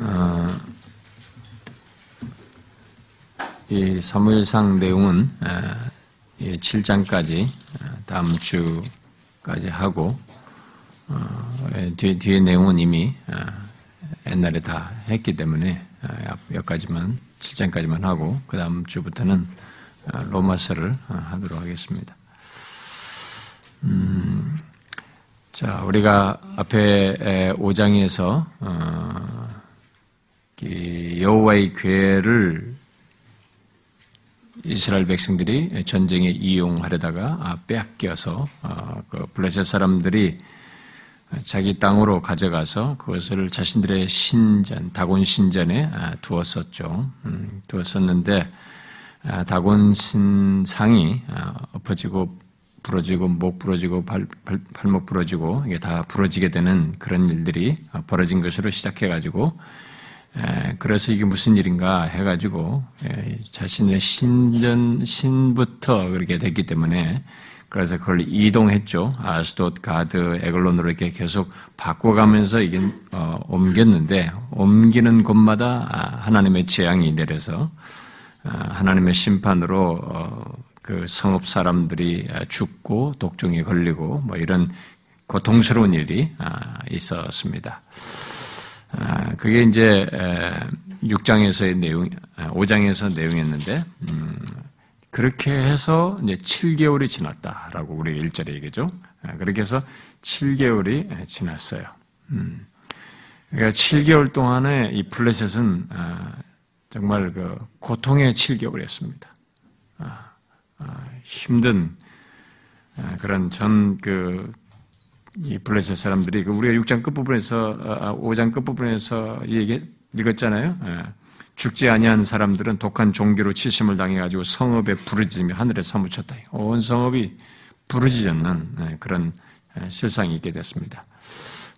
어, 이 사무엘상 내용은 7장까지 다음 주까지 하고 어, 뒤, 뒤에 내용은 이미 옛날에 다 했기 때문에 여기까지만 7장까지만 하고 그 다음 주부터는 로마서를 하도록 하겠습니다. 음, 자, 우리가 앞에 5장에서 어, 여호와의 괴를 이스라엘 백성들이 전쟁에 이용하려다가 아, 빼앗겨서 어, 그 블레셋 사람들이 자기 땅으로 가져가서 그것을 자신들의 신전, 다곤 신전에 아, 두었었죠. 음, 두었었는데 아, 다곤 신상이 엎어지고 부러지고 목 부러지고 발, 발, 발목 부러지고 이게 다 부러지게 되는 그런 일들이 벌어진 것으로 시작해가지고 그래서 이게 무슨 일인가 해가지고 자신의 신전 신부터 그렇게 됐기 때문에 그래서 그걸 이동했죠. 아스돗, 가드, 에글론으로 이렇게 계속 바꿔가면서 이게 어, 옮겼는데 옮기는 곳마다 아, 하나님의 재앙이 내려서 아, 하나님의 심판으로 어, 그 성읍 사람들이 죽고 독종에 걸리고 뭐 이런 고통스러운 일이 아, 있었습니다. 아, 그게 이제 6장에서의 내용, 5장에서 내용이었는데 음, 그렇게 해서 이제 7개월이 지났다라고 우리 1절에 얘기죠. 아, 그렇게 해서 7개월이 지났어요. 음. 그러니까 7개월 동안에 이 블레셋은 정말 그 고통의 7개월이었습니다. 아, 힘든 아, 그런 전 그 블레셋 사람들이 그 우리가 6장 끝부분에서 5장 아, 끝부분에서 얘기 읽었잖아요. 예. 죽지 아니한 사람들은 독한 종기로 치심을 당해 가지고 성읍에 부르짖으며 하늘에 사무쳤다. 온 성읍이 부르짖는 예, 그런 예, 실상이 있게 됐습니다.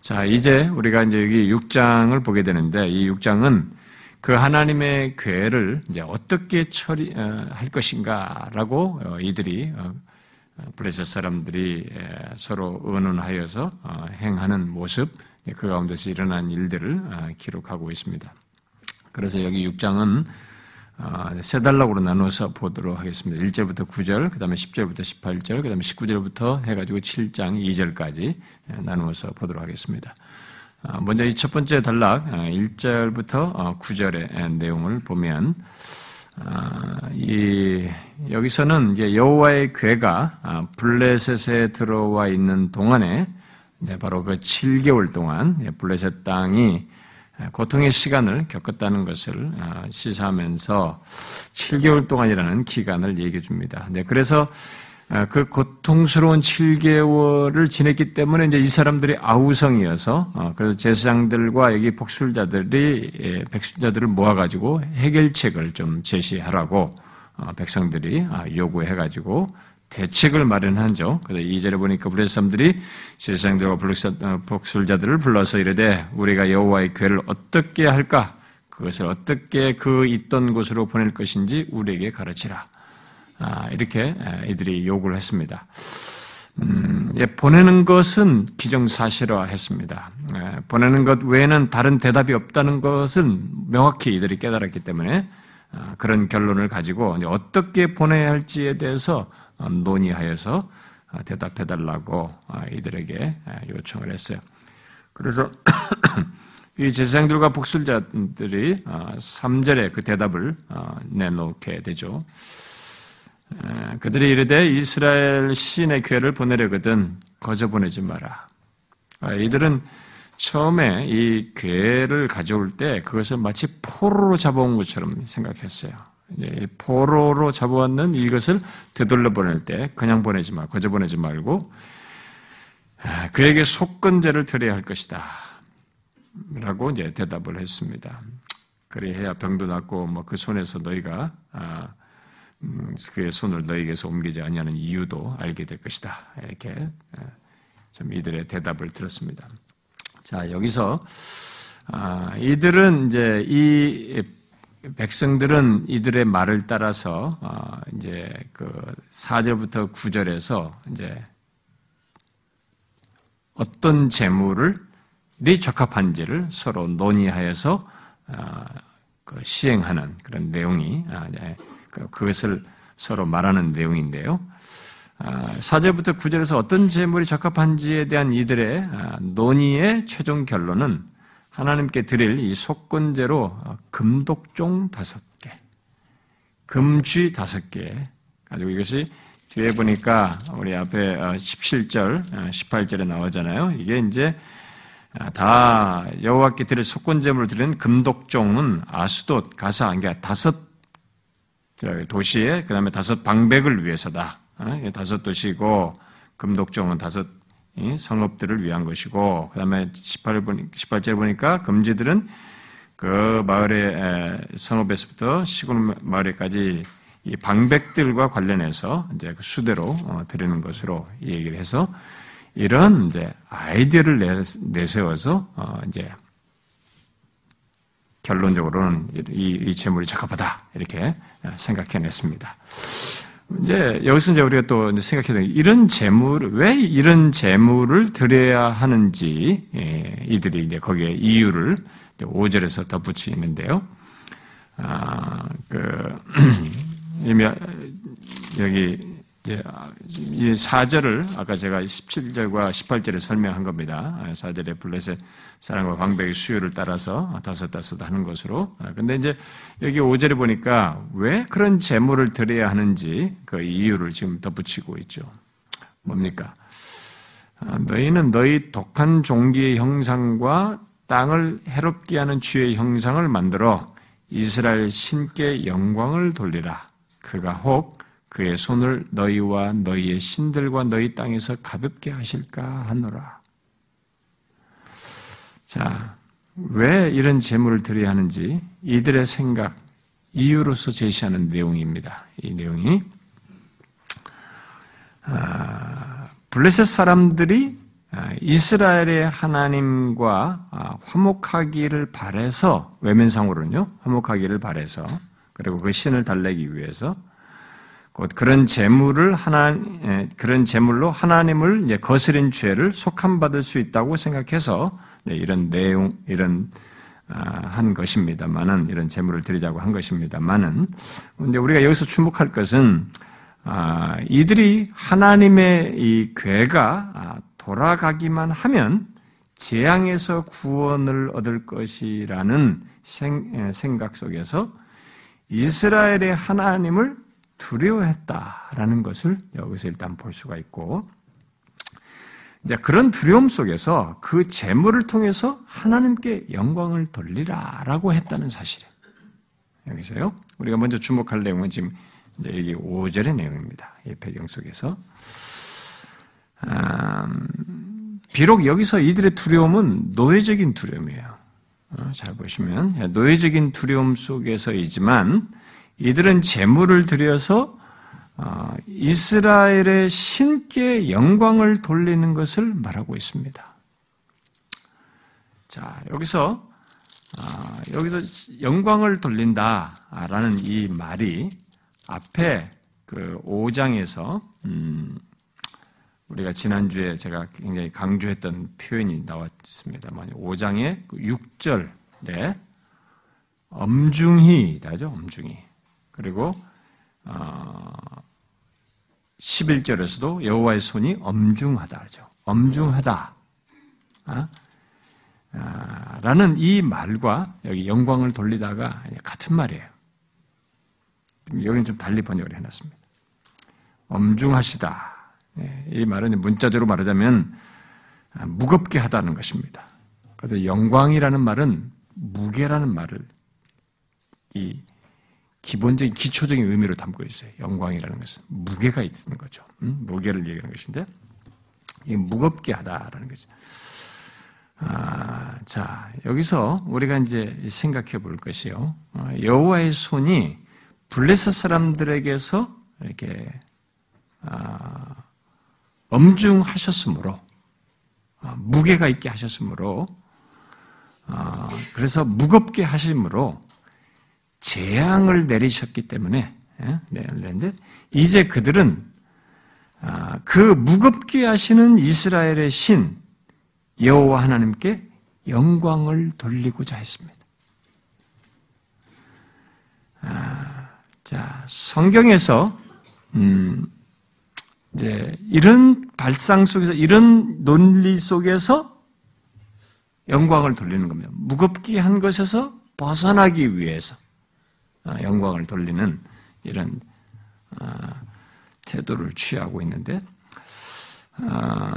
자, 이제 우리가 이제 여기 6장을 보게 되는데 이 6장은 그 하나님의 괴를 이제 어떻게 처리할 어, 것인가라고 어, 이들이 어, 블레셋 사람들이 서로 의논하여서 행하는 모습, 그 가운데서 일어난 일들을 기록하고 있습니다. 그래서 여기 6장은 세 단락으로 나눠서 보도록 하겠습니다. 1절부터 9절, 그 다음에 10절부터 18절, 그 다음에 19절부터 해가지고 7장 2절까지 나누어서 보도록 하겠습니다. 아, 먼저 이 첫 번째 단락 1절부터 9절의 내용을 보면 아, 이 여기서는 이제 여호와의 괴가 아, 블레셋에 들어와 있는 동안에 바로 그 7개월 동안 블레셋 땅이 고통의 시간을 겪었다는 것을 시사하면서 7개월 동안이라는 기간을 얘기해 줍니다. 그래서 아, 그 고통스러운 7개월을 지냈기 때문에 이제 이 사람들이 아우성이어서 어, 그래서 제사장들과 여기 복술자들이 예, 백술자들을 모아가지고 해결책을 좀 제시하라고 어, 백성들이 아, 요구해가지고 대책을 마련한죠. 그래서 이절에 보니까 브레 사람들이 제사장들과 어, 복술자들을 불러서 이르되 우리가 여호와의 괴를 어떻게 할까? 그것을 어떻게 그 있던 곳으로 보낼 것인지 우리에게 가르치라. 아, 이렇게 이들이 요구를 했습니다. 음, 예, 보내는 것은 기정사실화했습니다. 예, 보내는 것 외에는 다른 대답이 없다는 것은 명확히 이들이 깨달았기 때문에 아, 그런 결론을 가지고 어떻게 보내야 할지에 대해서 어, 논의하여서 아, 대답해달라고 아, 이들에게 요청을 했어요. 그래서 이 제사장들과 복술자들이 3절에 그 대답을 어, 내놓게 되죠. 그들이 이르되 이스라엘 신의 괴를 보내려거든 거저 보내지 마라. 아, 이들은 처음에 이 괴를 가져올 때 그것을 마치 포로로 잡아온 것처럼 생각했어요. 포로로 잡아왔는 이것을 되돌려 보낼 때 그냥 보내지 마, 거저 보내지 말고 아, 그에게 속건제를 드려야 할 것이다. 라고 이제 대답을 했습니다. 그래야 병도 낫고 뭐 그 손에서 너희가 아, 음, 그의 손을 너에게서 옮기지 아니하는 이유도 알게 될 것이다. 이렇게 예, 좀 이들의 대답을 들었습니다. 자 여기서 아, 이들은 이제 이 백성들은 이들의 말을 따라서 아, 이제 그 4절부터 9절에서 이제 어떤 재물을 적합한지를 서로 논의하여서 그 시행하는 그런 내용이 네, 그, 그것을 서로 말하는 내용인데요. 4절부터 9절에서 어떤 재물이 적합한지에 대한 이들의 논의의 최종 결론은 하나님께 드릴 이 속건제로 금독종 다섯 개, 금쥐 다섯 개 가지고 이것이 뒤에 보니까 우리 앞에 17절, 어, 18절에 어, 나오잖아요. 이게 이제 아, 다 여호와께 드릴 속건제물을 드리는 금독종은 아수돗, 가사, 그러니까 다섯 도시에 그 다음에 다섯 방백을 위해서다. 어, 다섯 도시고 금독종은 다섯 성읍들을 위한 것이고 그 다음에 18절 보니 18절 보니까 금지들은 그 마을의 성읍에서부터 시골 마을에까지 이 방백들과 관련해서 이제 그 수대로 어, 드리는 것으로 얘기를 해서 이런 이제 아이디어를 내세워서 어, 이제 결론적으로는 이, 이 재물이 적합하다 이렇게 생각해냈습니다. 이제 여기서 이제 우리가 또 생각해야 되는 이런 재물 왜 이런 재물을 드려야 하는지 예, 이들이 이제 거기에 이유를 5절에서 덧붙이는데요. 아, 그 이미 여기 이제 이 4절을 아까 제가 17절과 18절에 설명한 겁니다. 4절에 블레셋 사랑과 방백의 수요를 따라서 다섯 다섯 하는 것으로. 근데 이제 여기 5절에 보니까 왜 그런 재물을 드려야 하는지 그 이유를 지금 덧붙이고 있죠. 뭡니까? 아, 너희는 너희 독한 종기의 형상과 땅을 해롭게 하는 주의 형상을 만들어 이스라엘 신께 영광을 돌리라. 그가 혹 그의 손을 너희와 너희의 신들과 너희 땅에서 가볍게 하실까 하노라. 자, 왜 이런 제물을 드려야 하는지 이들의 생각, 이유로서 제시하는 내용입니다. 이 내용이 아, 블레셋 사람들이 아, 이스라엘의 하나님과 아, 화목하기를 바래서 외면상으로는요 화목하기를 바래서 그리고 그 신을 달래기 위해서 곧 그런 재물을 하나 그런 재물로 하나님을 거스린 죄를 속함 받을 수 있다고 생각해서 이런 내용 이런 아, 한 것입니다만은 이런 재물을 드리자고 한 것입니다만은 근데 우리가 여기서 주목할 것은 아, 이들이 하나님의 이 괴가 아, 돌아가기만 하면 재앙에서 구원을 얻을 것이라는 생각 속에서 이스라엘의 하나님을 두려워했다라는 것을 여기서 일단 볼 수가 있고, 이제 그런 두려움 속에서 그 재물을 통해서 하나님께 영광을 돌리라라고 했다는 사실이에요. 여기서요. 우리가 먼저 주목할 내용은 지금 이제 여기 5절의 내용입니다. 이 배경 속에서. 음, 비록 여기서 이들의 두려움은 노예적인 두려움이에요. 어, 잘 보시면 노예적인 두려움 속에서이지만 이들은 재물을 들여서 어, 이스라엘의 신께 영광을 돌리는 것을 말하고 있습니다. 자 여기서 어, 여기서 영광을 돌린다라는 이 말이 앞에 그 5장에서 음, 우리가 지난주에 제가 굉장히 강조했던 표현이 나왔습니다만 5장의 6절에 그 엄중히 다죠 엄중히 그리고 11절에서도 어, 여호와의 손이 엄중하다 하죠. 엄중하다. 아? 아, 라는 이 말과 여기 영광을 돌리다가 같은 말이에요. 여기는 좀 달리 번역을 해놨습니다. 엄중하시다. 네, 이 말은 문자적으로 말하자면 아, 무겁게 하다는 것입니다. 그래서 영광이라는 말은 무게라는 말을 이 기본적인 기초적인 의미로 담고 있어요. 영광이라는 것은 무게가 있는 거죠. 음? 무게를 얘기하는 것인데 이 무겁게 하다라는 거죠. 아, 자 여기서 우리가 이제 생각해 볼 것이요. 어, 여호와의 손이 블레셋 사람들에게서 이렇게 아, 엄중하셨으므로 아, 무게가 있게 하셨으므로 아, 그래서 무겁게 하심으로 재앙을 내리셨기 때문에 예? 내렸는데 이제 그들은 아, 그 무겁게 하시는 이스라엘의 신 여호와 하나님께 영광을 돌리고자 했습니다. 자, 성경에서 음, 이제 이런 발상 속에서 이런 논리 속에서 영광을 돌리는 겁니다. 무겁게 한 것에서 벗어나기 위해서 아, 영광을 돌리는 이런 아, 태도를 취하고 있는데 아,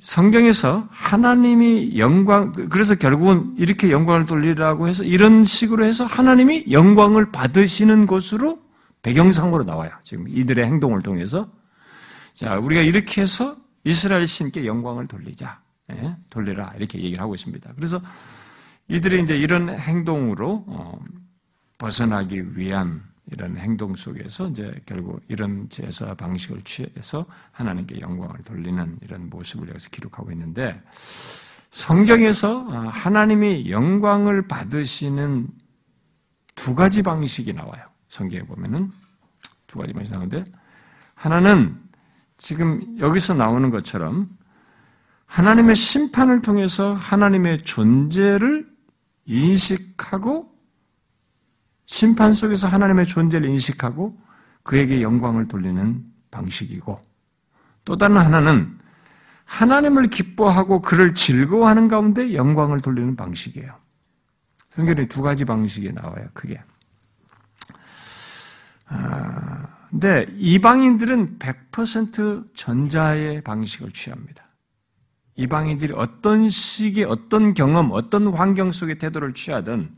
성경에서 하나님이 영광 그래서 결국은 이렇게 영광을 돌리라고 해서 이런 식으로 해서 하나님이 영광을 받으시는 것으로 배경상으로 나와요. 지금 이들의 행동을 통해서 자 우리가 이렇게 해서 이스라엘 신께 영광을 돌리자, 예? 돌리라 이렇게 얘기를 하고 있습니다. 그래서 이들이 이제 이런 행동으로 어, 벗어나기 위한 이런 행동 속에서 이제 결국 이런 제사 방식을 취해서 하나님께 영광을 돌리는 이런 모습을 여기서 기록하고 있는데 성경에서 어, 하나님이 영광을 받으시는 두 가지 방식이 나와요. 성경에 보면은 두 가지 방식이 나오는데 하나는 지금 여기서 나오는 것처럼 하나님의 심판을 통해서 하나님의 존재를 인식하고 심판 속에서 하나님의 존재를 인식하고 그에게 영광을 돌리는 방식이고 또 다른 하나는 하나님을 기뻐하고 그를 즐거워하는 가운데 영광을 돌리는 방식이에요. 성경에 두 가지 방식이 나와요. 크게. 아, 근데 이방인들은 100% 전자의 방식을 취합니다. 이방인들이 어떤 시기, 어떤 경험, 어떤 환경 속의 태도를 취하든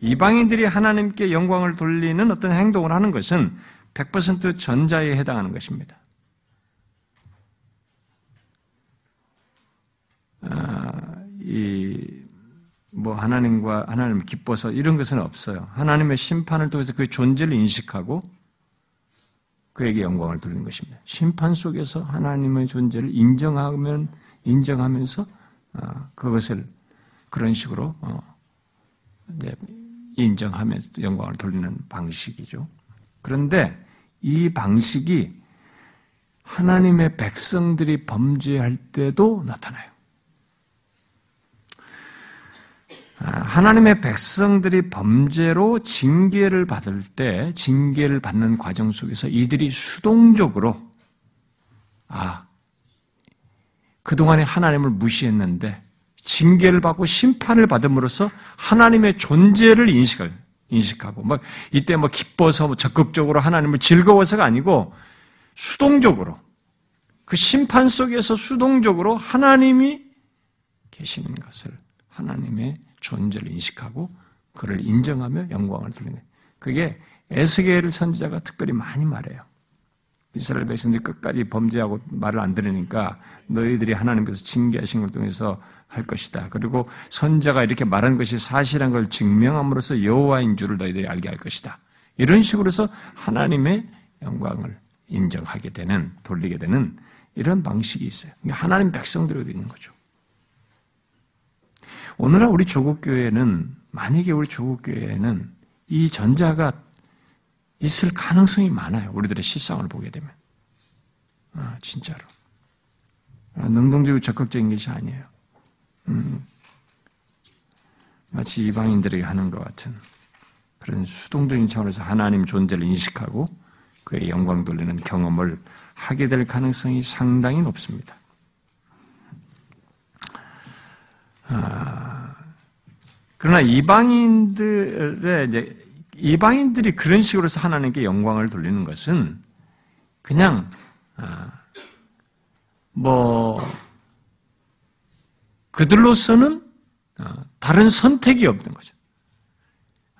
이방인들이 하나님께 영광을 돌리는 어떤 행동을 하는 것은 100% 전자에 해당하는 것입니다. 아, 이, 뭐, 하나님과, 하나님 기뻐서 이런 것은 없어요. 하나님의 심판을 통해서 그 존재를 인식하고 그에게 영광을 돌리는 것입니다. 심판 속에서 하나님의 존재를 인정하면, 인정하면서, 어, 그것을 그런 식으로, 어, 인정하면서 영광을 돌리는 방식이죠. 그런데 이 방식이 하나님의 백성들이 범죄할 때도 나타나요. 아, 하나님의 백성들이 범죄로 징계를 받을 때, 징계를 받는 과정 속에서 이들이 수동적으로, 아, 그동안에 하나님을 무시했는데, 징계를 받고 심판을 받음으로써 하나님의 존재를 인식을 인식하고 막 이때 뭐 기뻐서 뭐 적극적으로 하나님을 즐거워서가 아니고 수동적으로 그 심판 속에서 수동적으로 하나님이 계시는 것을 하나님의 존재를 인식하고 그를 인정하며 영광을 돌리는 그게 에스겔 선지자가 특별히 많이 말해요. 이스라엘 백성들이 끝까지 범죄하고 말을 안 들으니까 너희들이 하나님께서 징계하신 걸 통해서 할 것이다. 그리고 선자가 이렇게 말한 것이 사실한 걸 증명함으로써 여호와인 줄을 너희들이 알게 할 것이다. 이런 식으로 해서 하나님의 영광을 인정하게 되는 돌리게 되는 이런 방식이 있어요. 하나님 백성들에도 있는 거죠. 오늘날 우리 조국 교회는 만약에 우리 조국 교회는 이 전자가 있을 가능성이 많아요. 우리들의 실상을 보게 되면. 아, 진짜로. 아, 능동적이고 적극적인 것이 아니에요. 음, 마치 이방인들에게 하는 것 같은 그런 수동적인 차원에서 하나님 존재를 인식하고 그의 영광 돌리는 경험을 하게 될 가능성이 상당히 높습니다. 아, 그러나 이방인들의 이제 이방인들이 그런 식으로 해서 하나님께 영광을 돌리는 것은 그냥 아, 뭐 그들로서는 어, 다른 선택이 없는 거죠.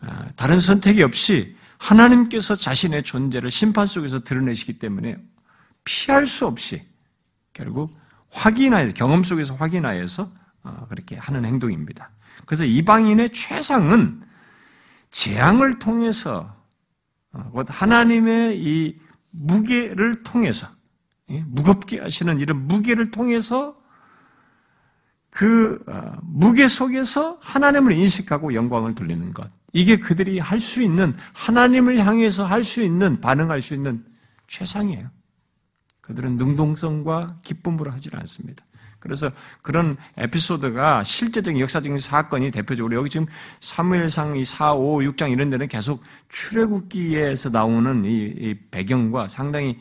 아, 다른 선택이 없이 하나님께서 자신의 존재를 심판 속에서 드러내시기 때문에 피할 수 없이 결국 확인하여 경험 속에서 확인하여서 어, 그렇게 하는 행동입니다. 그래서 이방인의 최상은 재앙을 통해서 어, 곧 하나님의 이 무게를 통해서 무겁게 하시는 이런 무게를 통해서 그 어, 무게 속에서 하나님을 인식하고 영광을 돌리는 것. 이게 그들이 할 수 있는 하나님을 향해서 할 수 있는 반응할 수 있는 최상이에요. 그들은 능동성과 기쁨으로 하질 않습니다. 그래서 그런 에피소드가 실제적인 역사적인 사건이 대표적으로 여기 지금 사무엘상 이 4, 5, 6장 이런 데는 계속 출애굽기에서 나오는 이, 이 배경과 상당히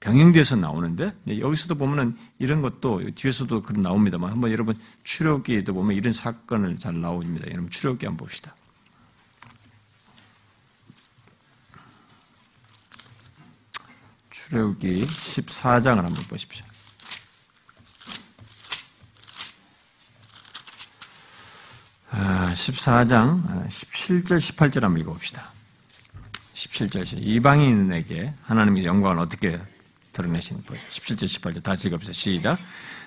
병행돼서 나오는데 여기서도 보면은 이런 것도 뒤에서도 그런 나옵니다만 한번 여러분 출애굽기에도 보면 이런 사건을 잘 나옵니다. 여러분 출애굽기 한번 봅시다. 출애굽기 14장을 한번 보십시오. 아, 14장 17절 18절 한번 읽어봅시다. 17절 이방인에게 하나님의 영광을 어떻게 드러내신 분. 17절 18절 다시 읽어봅시다. 시작.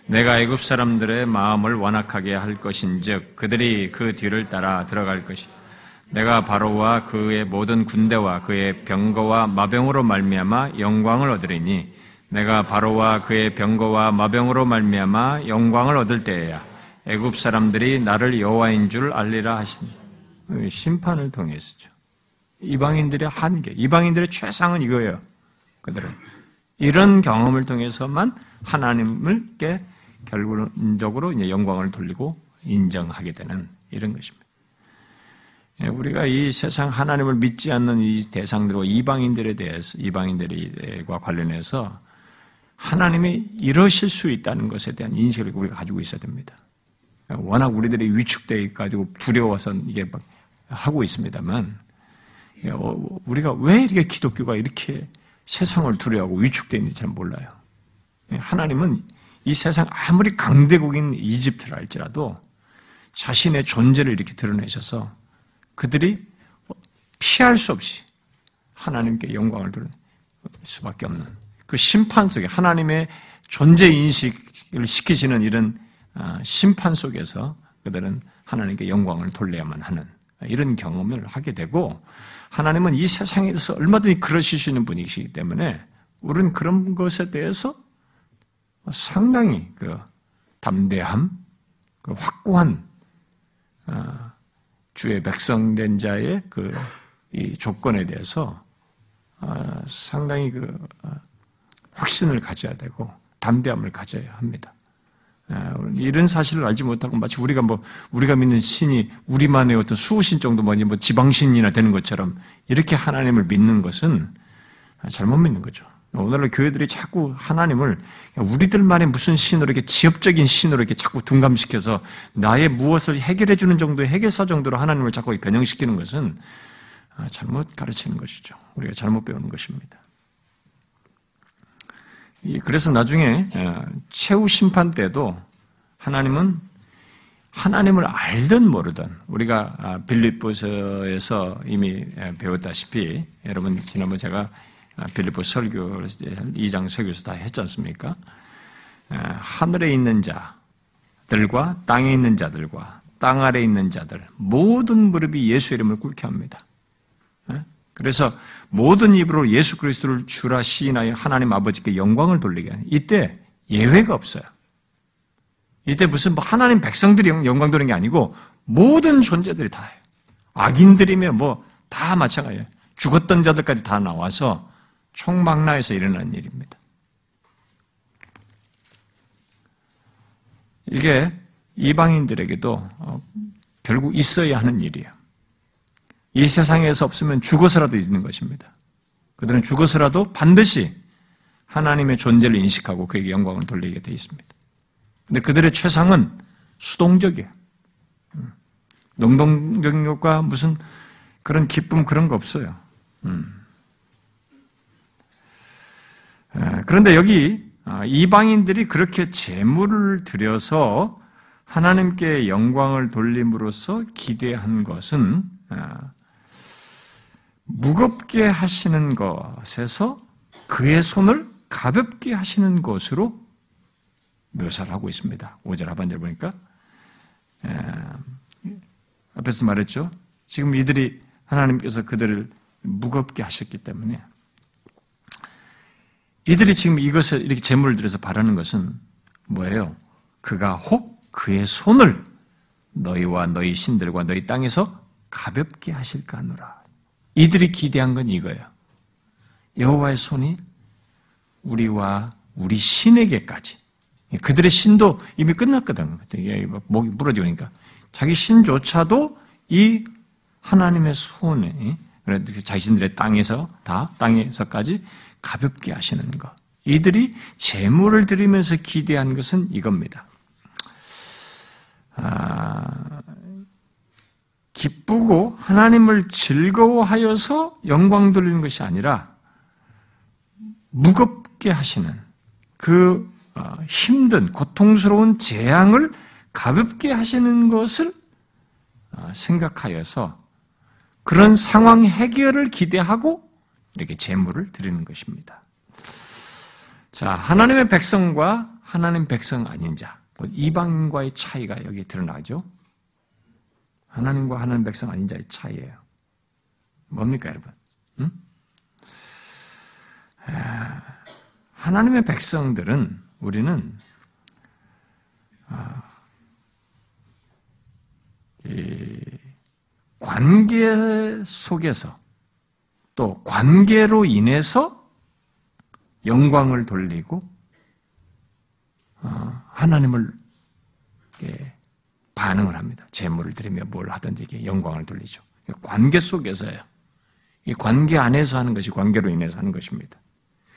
내가 애굽 사람들의 마음을 완악하게 할 것인즉 그들이 그 뒤를 따라 들어갈 것이다. 내가 바로와 그의 모든 군대와 그의 병거와 마병으로 말미암아 영광을 얻으리니 내가 바로와 그의 병거와 마병으로 말미암아 영광을 얻을 때에야 애굽 사람들이 나를 여호와인 줄 알리라 하시니 심판을 통해서죠. 이방인들의 한계, 이방인들의 최상은 이거예요. 그들은 이런 경험을 통해서만 하나님을께 결론적으로 이제 영광을 돌리고 인정하게 되는 이런 것입니다. 예, 우리가 이 세상 하나님을 믿지 않는 이 대상들과 이방인들에 대해서 이방인들과 관련해서 하나님이 이러실 수 있다는 것에 대한 인식을 우리가 가지고 있어야 됩니다. 워낙 우리들이 위축돼 가지고 두려워서 이게 막 하고 있습니다만 예, 어, 우리가 왜 이렇게 기독교가 이렇게 세상을 두려워하고 위축되어 있는지 잘 몰라요. 예, 하나님은 이 세상 아무리 강대국인 이집트를 할지라도 자신의 존재를 이렇게 드러내셔서 그들이 피할 수 없이 하나님께 영광을 드릴 수밖에 없는 그 심판 속에 하나님의 존재 인식을 시키시는 이런 아, 심판 속에서 그들은 하나님께 영광을 돌려야만 하는 이런 경험을 하게 되고 하나님은 이 세상에 대해서 얼마든지 있는 분이시기 때문에 우리는 그런 것에 대해서 상당히 그 담대함, 그 확고한 아, 주의 백성된 자의 그 이 조건에 대해서 아, 상당히 그 아, 확신을 가져야 되고 담대함을 가져야 합니다. 아, 이런 사실을 알지 못하고 마치 우리가 뭐 우리가 믿는 신이 우리만의 어떤 수신 정도 뭐니 뭐 지방신이나 되는 것처럼 이렇게 하나님을 믿는 것은 잘못 믿는 거죠. 오늘날 교회들이 자꾸 하나님을 우리들만의 무슨 신으로 이렇게 지엽적인 신으로 이렇게 자꾸 둔감시켜서 나의 무엇을 해결해 주는 정도의 해결사 정도로 하나님을 자꾸 변형시키는 것은 잘못 가르치는 것이죠. 우리가 잘못 배우는 것입니다. 그래서 나중에 최후 심판 때도 하나님은 하나님을 알든 모르든 우리가 아, 빌립보서에서 이미 배웠다시피 여러분 지난번 제가 아, 빌리보 설교 2장 설교에서 다 했지 않습니까? 하늘에 있는 자들과 땅에 있는 자들과 땅 아래 있는 자들 모든 무릎이 예수 이름을 꿇게 합니다. 그래서 모든 입으로 예수 그리스도를 주라 시인하여 하나님 아버지께 영광을 돌리게 하는 이때 예외가 없어요. 이때 무슨 뭐 하나님 백성들이 영광 돌리는 게 아니고 모든 존재들이 다 해요. 악인들이면 뭐다 마찬가지예요. 죽었던 자들까지 다 나와서 총망라에서 일어난 일입니다. 이게 이방인들에게도 어, 결국 있어야 하는 일이에요. 이 세상에서 없으면 죽어서라도 있는 것입니다. 그들은 죽어서라도 반드시 하나님의 존재를 인식하고 그에게 영광을 돌리게 되어 있습니다. 근데 그들의 최상은 수동적이에요. 음. 능동적인 무슨 그런 기쁨 그런 거 없어요. 음. 그런데 여기 아, 이방인들이 그렇게 재물을 들여서 하나님께 영광을 돌림으로써 기대한 것은 아, 무겁게 하시는 것에서 그의 손을 가볍게 하시는 것으로 묘사를 하고 있습니다. 5절 하반절 보니까 앞에서 말했죠. 지금 이들이 하나님께서 그들을 무겁게 하셨기 때문에 이들이 지금 이것을 이렇게 재물을 들여서 바라는 것은 뭐예요? 그가 혹 그의 손을 너희와 너희 신들과 너희 땅에서 가볍게 하실까 하노라. 이들이 기대한 건 이거예요. 여호와의 손이 우리와 우리 신에게까지 그들의 신도 이미 끝났거든. 목이 부러지니까. 자기 신조차도 이 하나님의 손에, 자신들의 땅에서, 다, 땅에서까지 가볍게 하시는 것. 이들이 재물을 드리면서 기대한 것은 이겁니다. 아, 기쁘고 하나님을 즐거워하여서 영광 돌리는 것이 아니라 무겁게 하시는 그 어, 힘든 고통스러운 재앙을 가볍게 하시는 것을 어, 생각하여서 그런 상황 해결을 기대하고 이렇게 재물을 드리는 것입니다. 자, 하나님의 백성과 하나님 백성 아닌 자, 뭐 이방인과의 차이가 여기 드러나죠. 하나님과 하나님 백성 아닌 자의 차이예요. 뭡니까, 여러분? 응? 하나님의 백성들은 우리는 아, 관계 속에서 또 관계로 인해서 영광을 돌리고 어, 하나님을 반응을 합니다. 재물을 드리며 뭘 하든지 영광을 돌리죠. 관계 속에서요. 이 관계 안에서 하는 것이 관계로 인해서 하는 것입니다.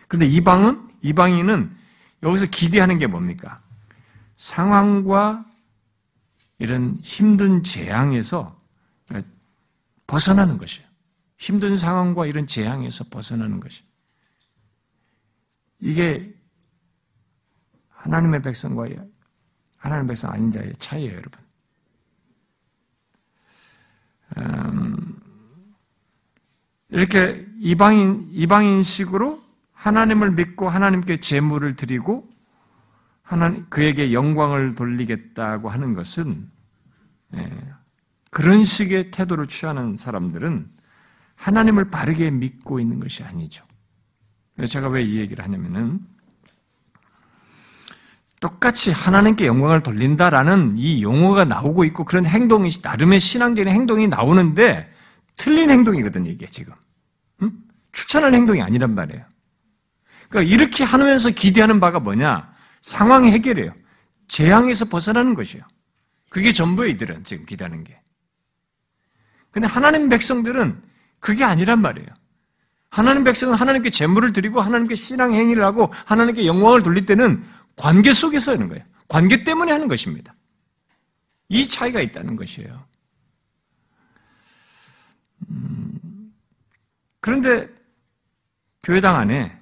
그런데 이방은 이방인은 여기서 기대하는 게 뭡니까? 상황과 이런 힘든 재앙에서 벗어나는 것이에요. 힘든 상황과 이런 재앙에서 벗어나는 것이. 이게 하나님의 백성과 하나님의 백성 아닌 자의 차이예요, 여러분. 음, 이렇게 이방인 이방인식으로 하나님을 믿고 하나님께 제물을 드리고 하나님 그에게 영광을 돌리겠다고 하는 것은 예, 그런 식의 태도를 취하는 사람들은 하나님을 바르게 믿고 있는 것이 아니죠. 제가 왜 이 얘기를 하냐면은 똑같이 하나님께 영광을 돌린다라는 이 용어가 나오고 있고 그런 행동이 나름의 신앙적인 행동이 나오는데 틀린 행동이거든요, 이게 지금. 응? 추천할 행동이 아니란 말이에요. 그러니까 이렇게 하면서 기대하는 바가 뭐냐? 상황 해결이에요. 재앙에서 벗어나는 것이에요. 그게 전부예요, 이들은 지금 기대하는 게. 근데 하나님 백성들은 그게 아니란 말이에요. 하나님 백성은 하나님께 재물을 드리고 하나님께 신앙 행위를 하고 하나님께 영광을 돌릴 때는 관계 속에서 하는 거예요. 관계 때문에 하는 것입니다. 이 차이가 있다는 것이에요. 음, 그런데 교회당 안에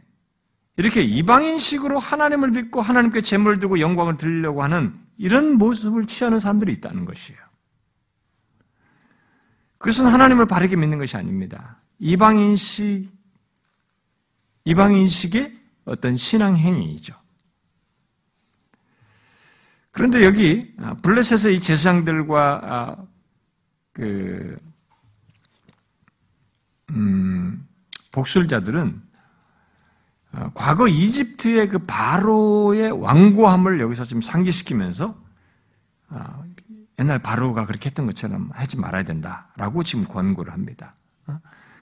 이렇게 이방인식으로 하나님을 믿고 하나님께 재물을 두고 영광을 드리려고 하는 이런 모습을 취하는 사람들이 있다는 것이에요. 그것은 하나님을 바르게 믿는 것이 아닙니다. 이방인식, 이방인식의 어떤 신앙 행위이죠. 그런데 여기 아, 블레셋의 이 제사장들과 아, 그 음, 복술자들은 아, 과거 이집트의 그 바로의 왕고함을 여기서 지금 상기시키면서 옛날 바로가 그렇게 했던 것처럼 하지 말아야 된다라고 지금 권고를 합니다.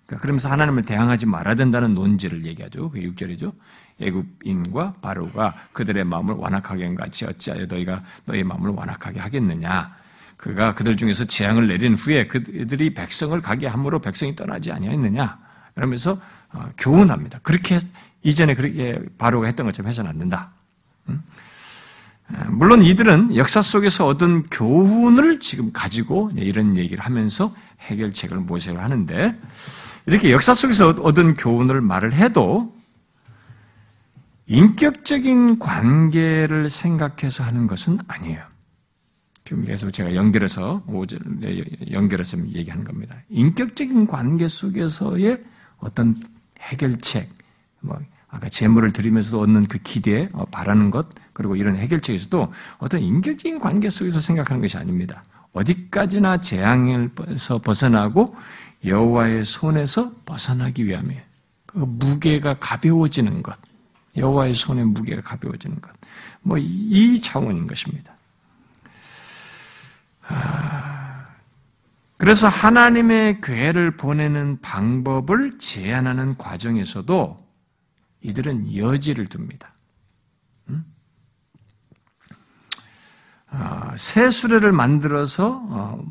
어? 그러니까 그러면서 하나님을 대항하지 말아야 된다는 논지를 얘기하죠. 그 6절이죠. 애굽인과 바로가 그들의 마음을 완악하게 한 같이 어찌하여 너희가 너희 마음을 완악하게 하겠느냐. 그가 그들 중에서 재앙을 내린 후에 그들이 백성을 가게 함으로 백성이 떠나지 아니하였느냐. 그러면서 어, 교훈합니다. 그렇게 이전에 그렇게 바로가 했던 것처럼 해서는 안 된다. 물론 이들은 역사 속에서 얻은 교훈을 지금 가지고 이런 얘기를 하면서 해결책을 모색을 하는데 이렇게 역사 속에서 얻은 교훈을 말을 해도 인격적인 관계를 생각해서 하는 것은 아니에요. 지금 계속 제가 연결해서 연결해서 얘기하는 겁니다. 인격적인 관계 속에서의 어떤 해결책, 뭐 아까 재물을 드리면서 얻는 그 기대, 어, 바라는 것, 그리고 이런 해결책에서도 어떤 인격적인 관계 속에서 생각하는 것이 아닙니다. 어디까지나 재앙에서 벗어나고 여호와의 손에서 벗어나기 위함에 그 무게가 가벼워지는 것, 여호와의 손의 무게가 가벼워지는 것, 뭐 이 차원인 것입니다. 아, 그래서 하나님의 괴를 보내는 방법을 제안하는 과정에서도 이들은 여지를 둡니다. 음? 아, 새 수레를 만들어서 어,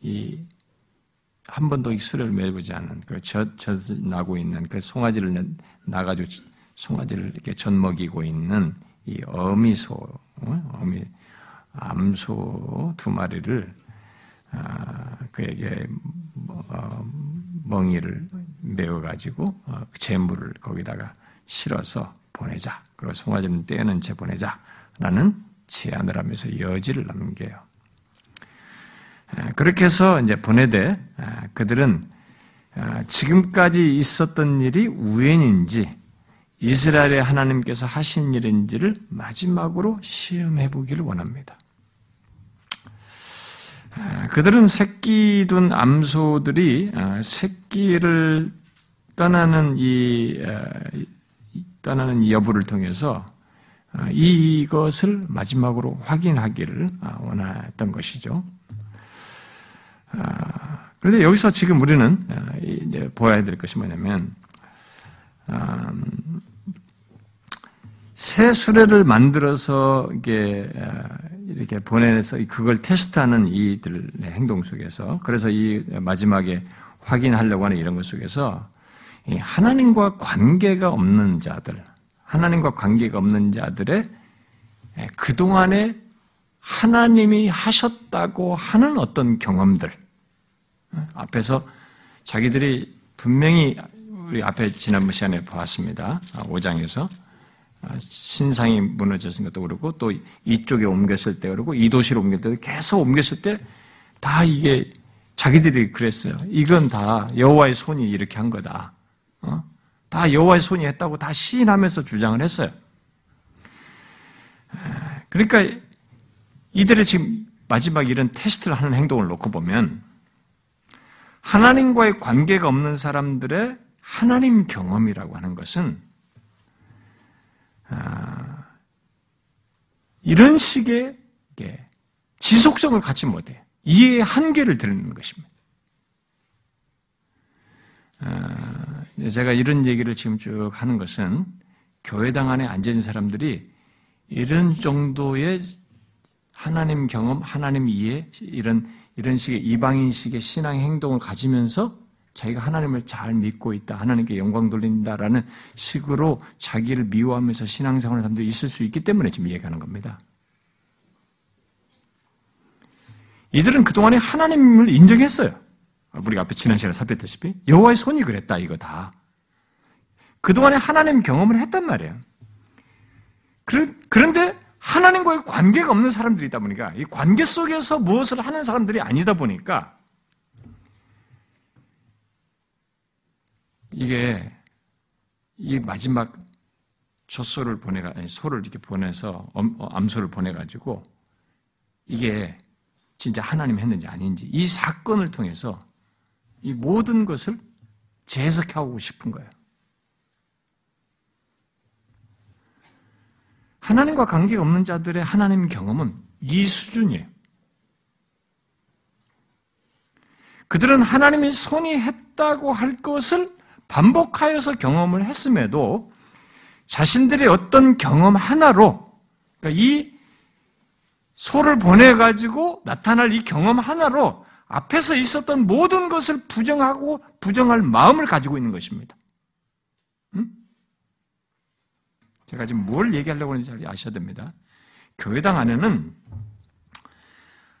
이한 번도 이 수레를 매보지 않은 그 젖, 젖 나고 있는 그 송아지를 나가지고 송아지를 이렇게 젖먹이고 있는 이 어미소, 어? 어미 암소 두 마리를 아, 그에게 어, 멍이를 메어 가지고 그 재물을 거기다가 실어서 보내자. 그리고 송아지는 떼는 채 보내자라는 제안을 하면서 여지를 남겨요. 그렇게 해서 이제 보내되 그들은 지금까지 있었던 일이 우연인지 이스라엘의 하나님께서 하신 일인지를 마지막으로 시험해 보기를 원합니다. 그들은 새끼 둔 암소들이 새끼를 떠나는 이 떠나는 여부를 통해서 아, 이것을 마지막으로 확인하기를 아, 원했던 것이죠. 아, 그런데 여기서 지금 우리는 보아야 될 것이 뭐냐면 새 수레를 만들어서 이게 이렇게 보내서 그걸 테스트하는 이들의 행동 속에서 그래서 이 마지막에 확인하려고 하는 이런 것 속에서 하나님과 관계가 없는 자들, 하나님과 관계가 없는 자들의 그동안에 하나님이 하셨다고 하는 어떤 경험들, 앞에서 자기들이 분명히 우리 앞에 지난번 시간에 보았습니다. 5장에서 신상이 무너졌은 것도 그렇고 또 이쪽에 옮겼을 때 그렇고 이 도시로 옮겼을 때 계속 옮겼을 때 다 이게 자기들이 그랬어요. 이건 다 여호와의 손이 이렇게 한 거다. 어? 다 여호와의 손이 했다고 다 시인하면서 주장을 했어요. 그러니까 이들의 지금 마지막 이런 테스트를 하는 행동을 놓고 보면 하나님과의 관계가 없는 사람들의 하나님 경험이라고 하는 것은 아, 이런 식의 지속성을 갖지 못해 이해의 한계를 드리는 것입니다. 아, 제가 이런 얘기를 지금 쭉 하는 것은 교회당 안에 앉아있는 사람들이 이런 정도의 하나님 경험, 하나님 이해, 이런, 이런 식의 이방인식의 신앙 행동을 가지면서 자기가 하나님을 잘 믿고 있다, 하나님께 영광 돌린다라는 식으로 자기를 미워하면서 신앙생활하는 사람들이 있을 수 있기 때문에 지금 얘기하는 겁니다. 이들은 그동안에 하나님을 인정했어요. 우리가 앞에 지난 시간에 살폈다시피 여호와의 손이 그랬다 이거 다. 그동안에 하나님 경험을 했단 말이에요. 그런데 하나님과의 관계가 없는 사람들이다 보니까 이 관계 속에서 무엇을 하는 사람들이 아니다 보니까 이게 이 마지막 젖소를 보내가 소를 이렇게 보내서 어, 암소를 보내가지고 이게 진짜 하나님 했는지 아닌지 이 사건을 통해서 이 모든 것을 재해석하고 싶은 거예요. 하나님과 관계가 없는 자들의 하나님 경험은 이 수준이에요. 그들은 하나님이 손이 했다고 할 것을 반복하여서 경험을 했음에도 자신들의 어떤 경험 하나로 그러니까 이 소를 보내가지고 나타날 이 경험 하나로 앞에서 있었던 모든 것을 부정하고 부정할 마음을 가지고 있는 것입니다. 음? 제가 지금 뭘 얘기하려고 하는지 잘 아셔야 됩니다. 교회당 안에는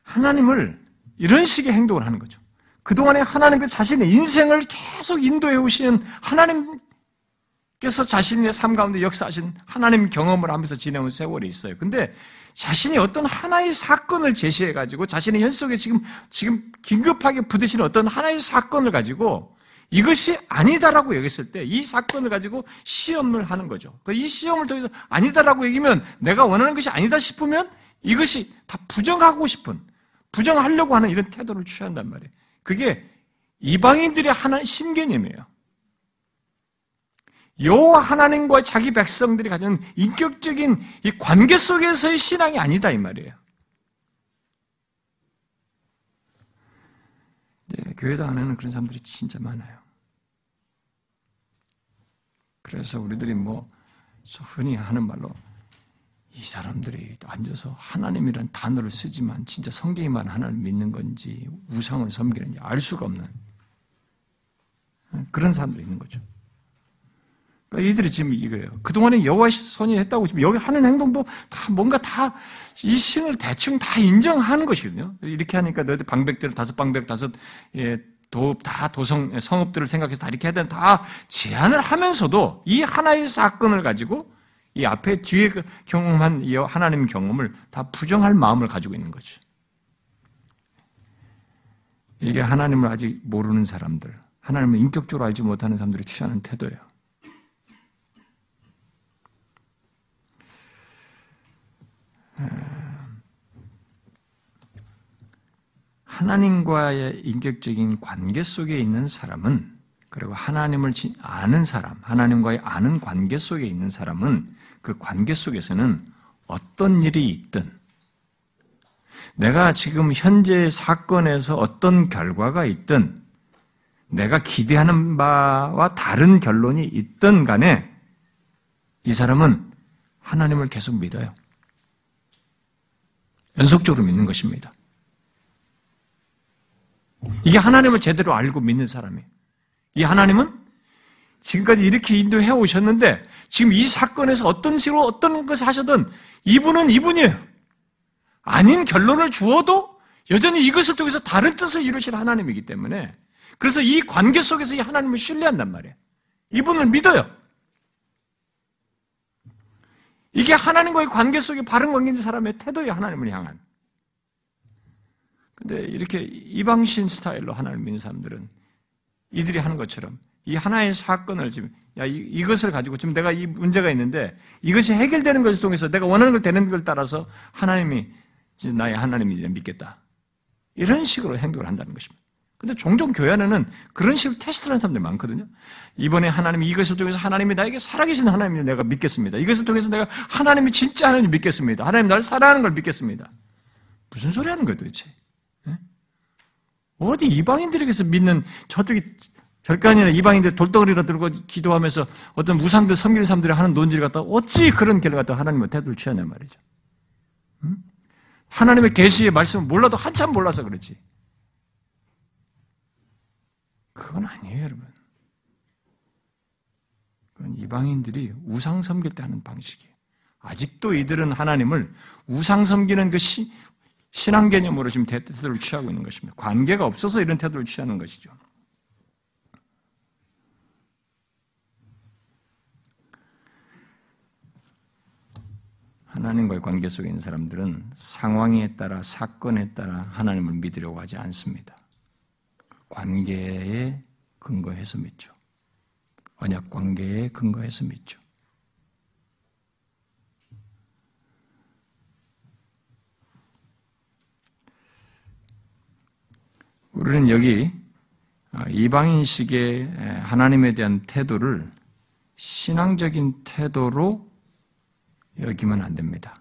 하나님을 이런 식의 행동을 하는 거죠. 그동안에 하나님께서 자신의 인생을 계속 인도해 오시는 하나님께서 자신의 삶 가운데 역사하신 하나님 경험을 하면서 지내온 세월이 있어요. 근데 자신이 어떤 하나의 사건을 제시해 가지고 자신의 현 속에 지금 지금 긴급하게 부딪히는 어떤 하나의 사건을 가지고 이것이 아니다라고 여겼을 때 이 사건을 가지고 시험을 하는 거죠. 그이 시험을 통해서 아니다라고 얘기면 내가 원하는 것이 아니다 싶으면 이것이 다 부정하고 싶은 부정하려고 하는 이런 태도를 취한단 말이에요. 그게 이방인들의 하나 신개념이에요. 여호와 하나님과 자기 백성들이 가진 인격적인 이 관계 속에서의 신앙이 아니다 이 말이에요. 네, 교회당 안에는 그런 사람들이 진짜 많아요. 그래서 우리들이 뭐 흔히 하는 말로 이 사람들이 앉아서 하나님이란 단어를 쓰지만 진짜 성경이만 하나를 믿는 건지 우상을 섬기는지 알 수가 없는 그런 사람들이 있는 거죠. 그러니까 이들이 지금 이거예요. 그동안에 여호와 선이 했다고 지금 여기 하는 행동도 다 뭔가 다 이 신을 대충 다 인정하는 것이거든요. 이렇게 하니까 너희들 방백들 다섯 방백 다섯 예, 도, 다 도성, 성읍들을 생각해서 다 이렇게 해야 되는 다 제안을 하면서도 이 하나의 사건을 가지고 이 앞에 뒤에 그 경험한 하나님 경험을 다 부정할 마음을 가지고 있는 거죠. 이게 하나님을 아직 모르는 사람들, 하나님을 인격적으로 알지 못하는 사람들이 취하는 태도예요. 하나님과의 인격적인 관계 속에 있는 사람은 그리고 하나님을 아는 사람, 하나님과의 아는 관계 속에 있는 사람은 그 관계 속에서는 어떤 일이 있든 내가 지금 현재 사건에서 어떤 결과가 있든 내가 기대하는 바와 다른 결론이 있든 간에 이 사람은 하나님을 계속 믿어요. 연속적으로 믿는 것입니다. 이게 하나님을 제대로 알고 믿는 사람이에요. 이 하나님은 지금까지 이렇게 인도해 오셨는데 지금 이 사건에서 어떤 식으로 어떤 것을 하셔든 이분은 이분이에요. 아닌 결론을 주어도 여전히 이것을 통해서 다른 뜻을 이루실 하나님이기 때문에 그래서 이 관계 속에서 이 하나님을 신뢰한단 말이에요. 이분을 믿어요. 이게 하나님과의 관계 속에 바른 관계인 사람의 태도예요, 하나님을 향한. 근데 이렇게 이방신 스타일로 하나님을 믿는 사람들은 이들이 하는 것처럼 이 하나의 사건을 지금 야 이, 것을 가지고 지금 내가 이 문제가 있는데 이것이 해결되는 것을 통해서 내가 원하는 걸 되는 걸 따라서 하나님이 나의 하나님이 이제 믿겠다. 이런 식으로 행동을 한다는 것입니다. 근데 종종 교회 안에는 그런 식으로 테스트를 하는 사람들이 많거든요. 이번에 하나님이 이것을 통해서 하나님이 나에게 살아계신 하나님을 내가 믿겠습니다. 이것을 통해서 내가 하나님이 진짜 하나님 믿겠습니다. 하나님 나를 사랑하는 걸 믿겠습니다. 무슨 소리 하는 거예요 도대체? 네? 어디 이방인들에게서 믿는 저쪽이 절간이나 이방인들 돌덩어리로 들고 기도하면서 어떤 무상들 섬기는 사람들이 하는 논지를 갖다 어찌 그런 길을 갖다 하나님의 태도를 취하냐 말이죠. 응? 하나님의 계시의 말씀을 몰라도 한참 몰라서 그렇지. 그건 아니에요, 여러분. 그건 이방인들이 우상 섬길 때 하는 방식이에요. 아직도 이들은 하나님을 우상 섬기는 그 시, 신앙 개념으로 지금 태도를 취하고 있는 것입니다. 관계가 없어서 이런 태도를 취하는 것이죠. 하나님과의 관계 속에 있는 사람들은 상황에 따라 사건에 따라 하나님을 믿으려고 하지 않습니다. 관계에 근거해서 믿죠. 언약 관계에 근거해서 믿죠. 우리는 여기 이방인식의 하나님에 대한 태도를 신앙적인 태도로 여기면 안 됩니다.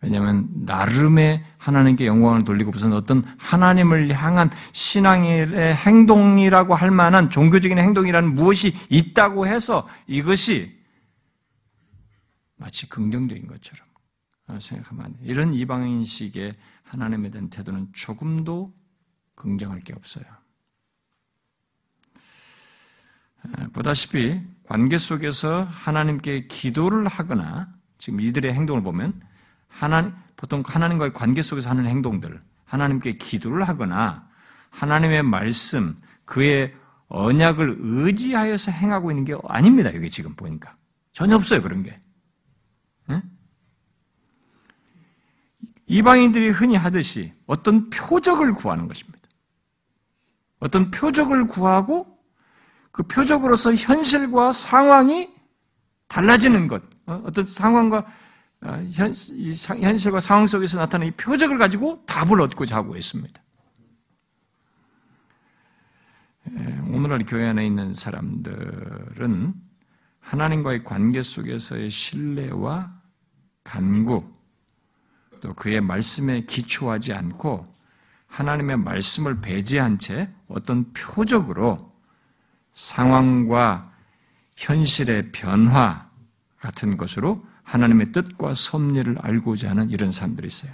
왜냐하면 나름의 하나님께 영광을 돌리고 무슨 어떤 하나님을 향한 신앙의 행동이라고 할 만한 종교적인 행동이라는 무엇이 있다고 해서 이것이 마치 긍정적인 것처럼 생각하면 안 돼요. 이런 이방인식의 하나님에 대한 태도는 조금도 긍정할 게 없어요. 보다시피 관계 속에서 하나님께 기도를 하거나 지금 이들의 행동을 보면 하나님, 보통 하나님과의 관계 속에서 하는 행동들, 하나님께 기도를 하거나 하나님의 말씀, 그의 언약을 의지하여서 행하고 있는 게 아닙니다. 여기 지금 보니까. 전혀 없어요, 그런 게. 네? 이방인들이 흔히 하듯이 어떤 표적을 구하는 것입니다. 어떤 표적을 구하고 그 표적으로서 현실과 상황이 달라지는 것, 어, 어떤 상황과 어, 현, 현실과 상황 속에서 나타나는 이 표적을 가지고 답을 얻고자 하고 있습니다. 오늘날 교회 안에 있는 사람들은 하나님과의 관계 속에서의 신뢰와 간구, 또 그의 말씀에 기초하지 않고 하나님의 말씀을 배제한 채 어떤 표적으로 상황과 현실의 변화 같은 것으로 하나님의 뜻과 섭리를 알고자 하는 이런 사람들이 있어요.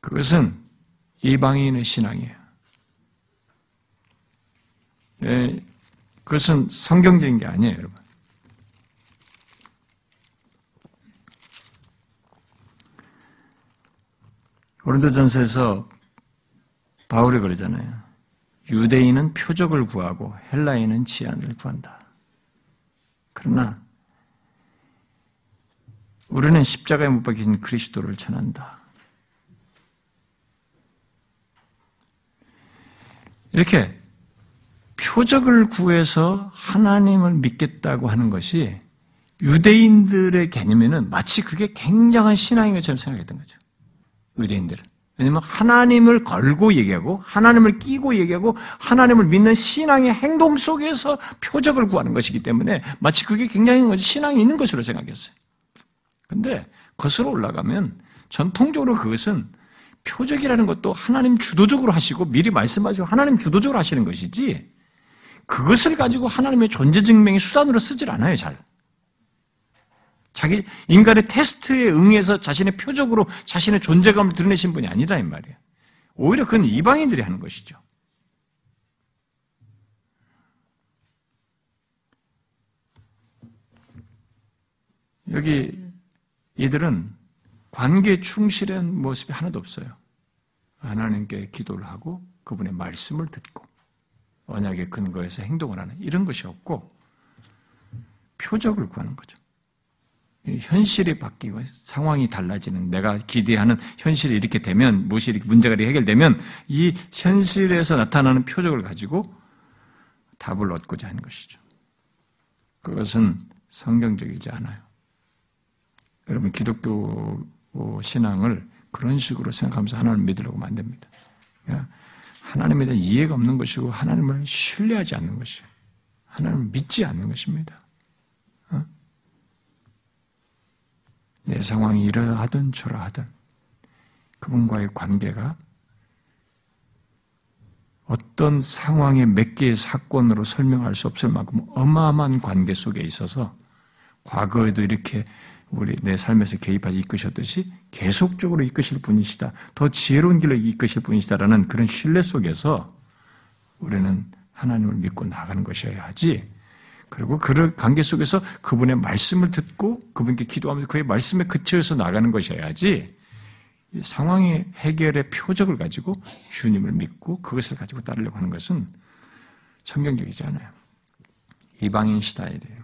그것은 이방인의 신앙이에요. 네, 그것은 성경적인 게 아니에요, 여러분. 고린도전서에서 바울이 그러잖아요. 유대인은 표적을 구하고 헬라인은 치안을 구한다. 그러나 우리는 십자가에 못 박힌 그리스도를 전한다. 이렇게 표적을 구해서 하나님을 믿겠다고 하는 것이 유대인들의 개념에는 마치 그게 굉장한 신앙인 것처럼 생각했던 거죠. 유대인들은. 왜냐면 하나님을 걸고 얘기하고 하나님을 끼고 얘기하고 하나님을 믿는 신앙의 행동 속에서 표적을 구하는 것이기 때문에 마치 그게 굉장히 신앙이 있는 것으로 생각했어요. 근데 거슬러 올라가면 전통적으로 그것은 표적이라는 것도 하나님 주도적으로 하시고 미리 말씀하시고 하나님 주도적으로 하시는 것이지 그것을 가지고 하나님의 존재 증명의 수단으로 쓰질 않아요, 잘. 자기 인간의 테스트에 응해서 자신의 표적으로 자신의 존재감을 드러내신 분이 아니라 이 말이에요. 오히려 그건 이방인들이 하는 것이죠. 여기 이들은 관계 충실한 모습이 하나도 없어요. 하나님께 기도를 하고 그분의 말씀을 듣고 언약의 근거에서 행동을 하는 이런 것이 없고 표적을 구하는 거죠. 현실이 바뀌고 상황이 달라지는 내가 기대하는 현실이 이렇게 되면 무엇이 이렇게 문제가 해결되면 이 현실에서 나타나는 표적을 가지고 답을 얻고자 하는 것이죠. 그것은 성경적이지 않아요. 여러분 기독교 신앙을 그런 식으로 생각하면서 하나님을 믿으려고 만듭니다. 하나님에 대한 이해가 없는 것이고 하나님을 신뢰하지 않는 것이에요. 하나님을 믿지 않는 것입니다. 내 상황이 이러하든 저러하든 그분과의 관계가 어떤 상황의 몇 개의 사건으로 설명할 수 없을 만큼 어마어마한 관계 속에 있어서 과거에도 이렇게 우리 내 삶에서 개입하지 이끄셨듯이 계속적으로 이끄실 분이시다. 더 지혜로운 길로 이끄실 분이시다라는 그런 신뢰 속에서 우리는 하나님을 믿고 나가는 것이어야 하지. 그리고 그 관계 속에서 그분의 말씀을 듣고 그분께 기도하면서 그의 말씀에 그쳐서 나가는 것이어야지. 상황의 해결의 표적을 가지고 주님을 믿고 그것을 가지고 따르려고 하는 것은 성경적이지 않아요. 이방인 스타일이에요.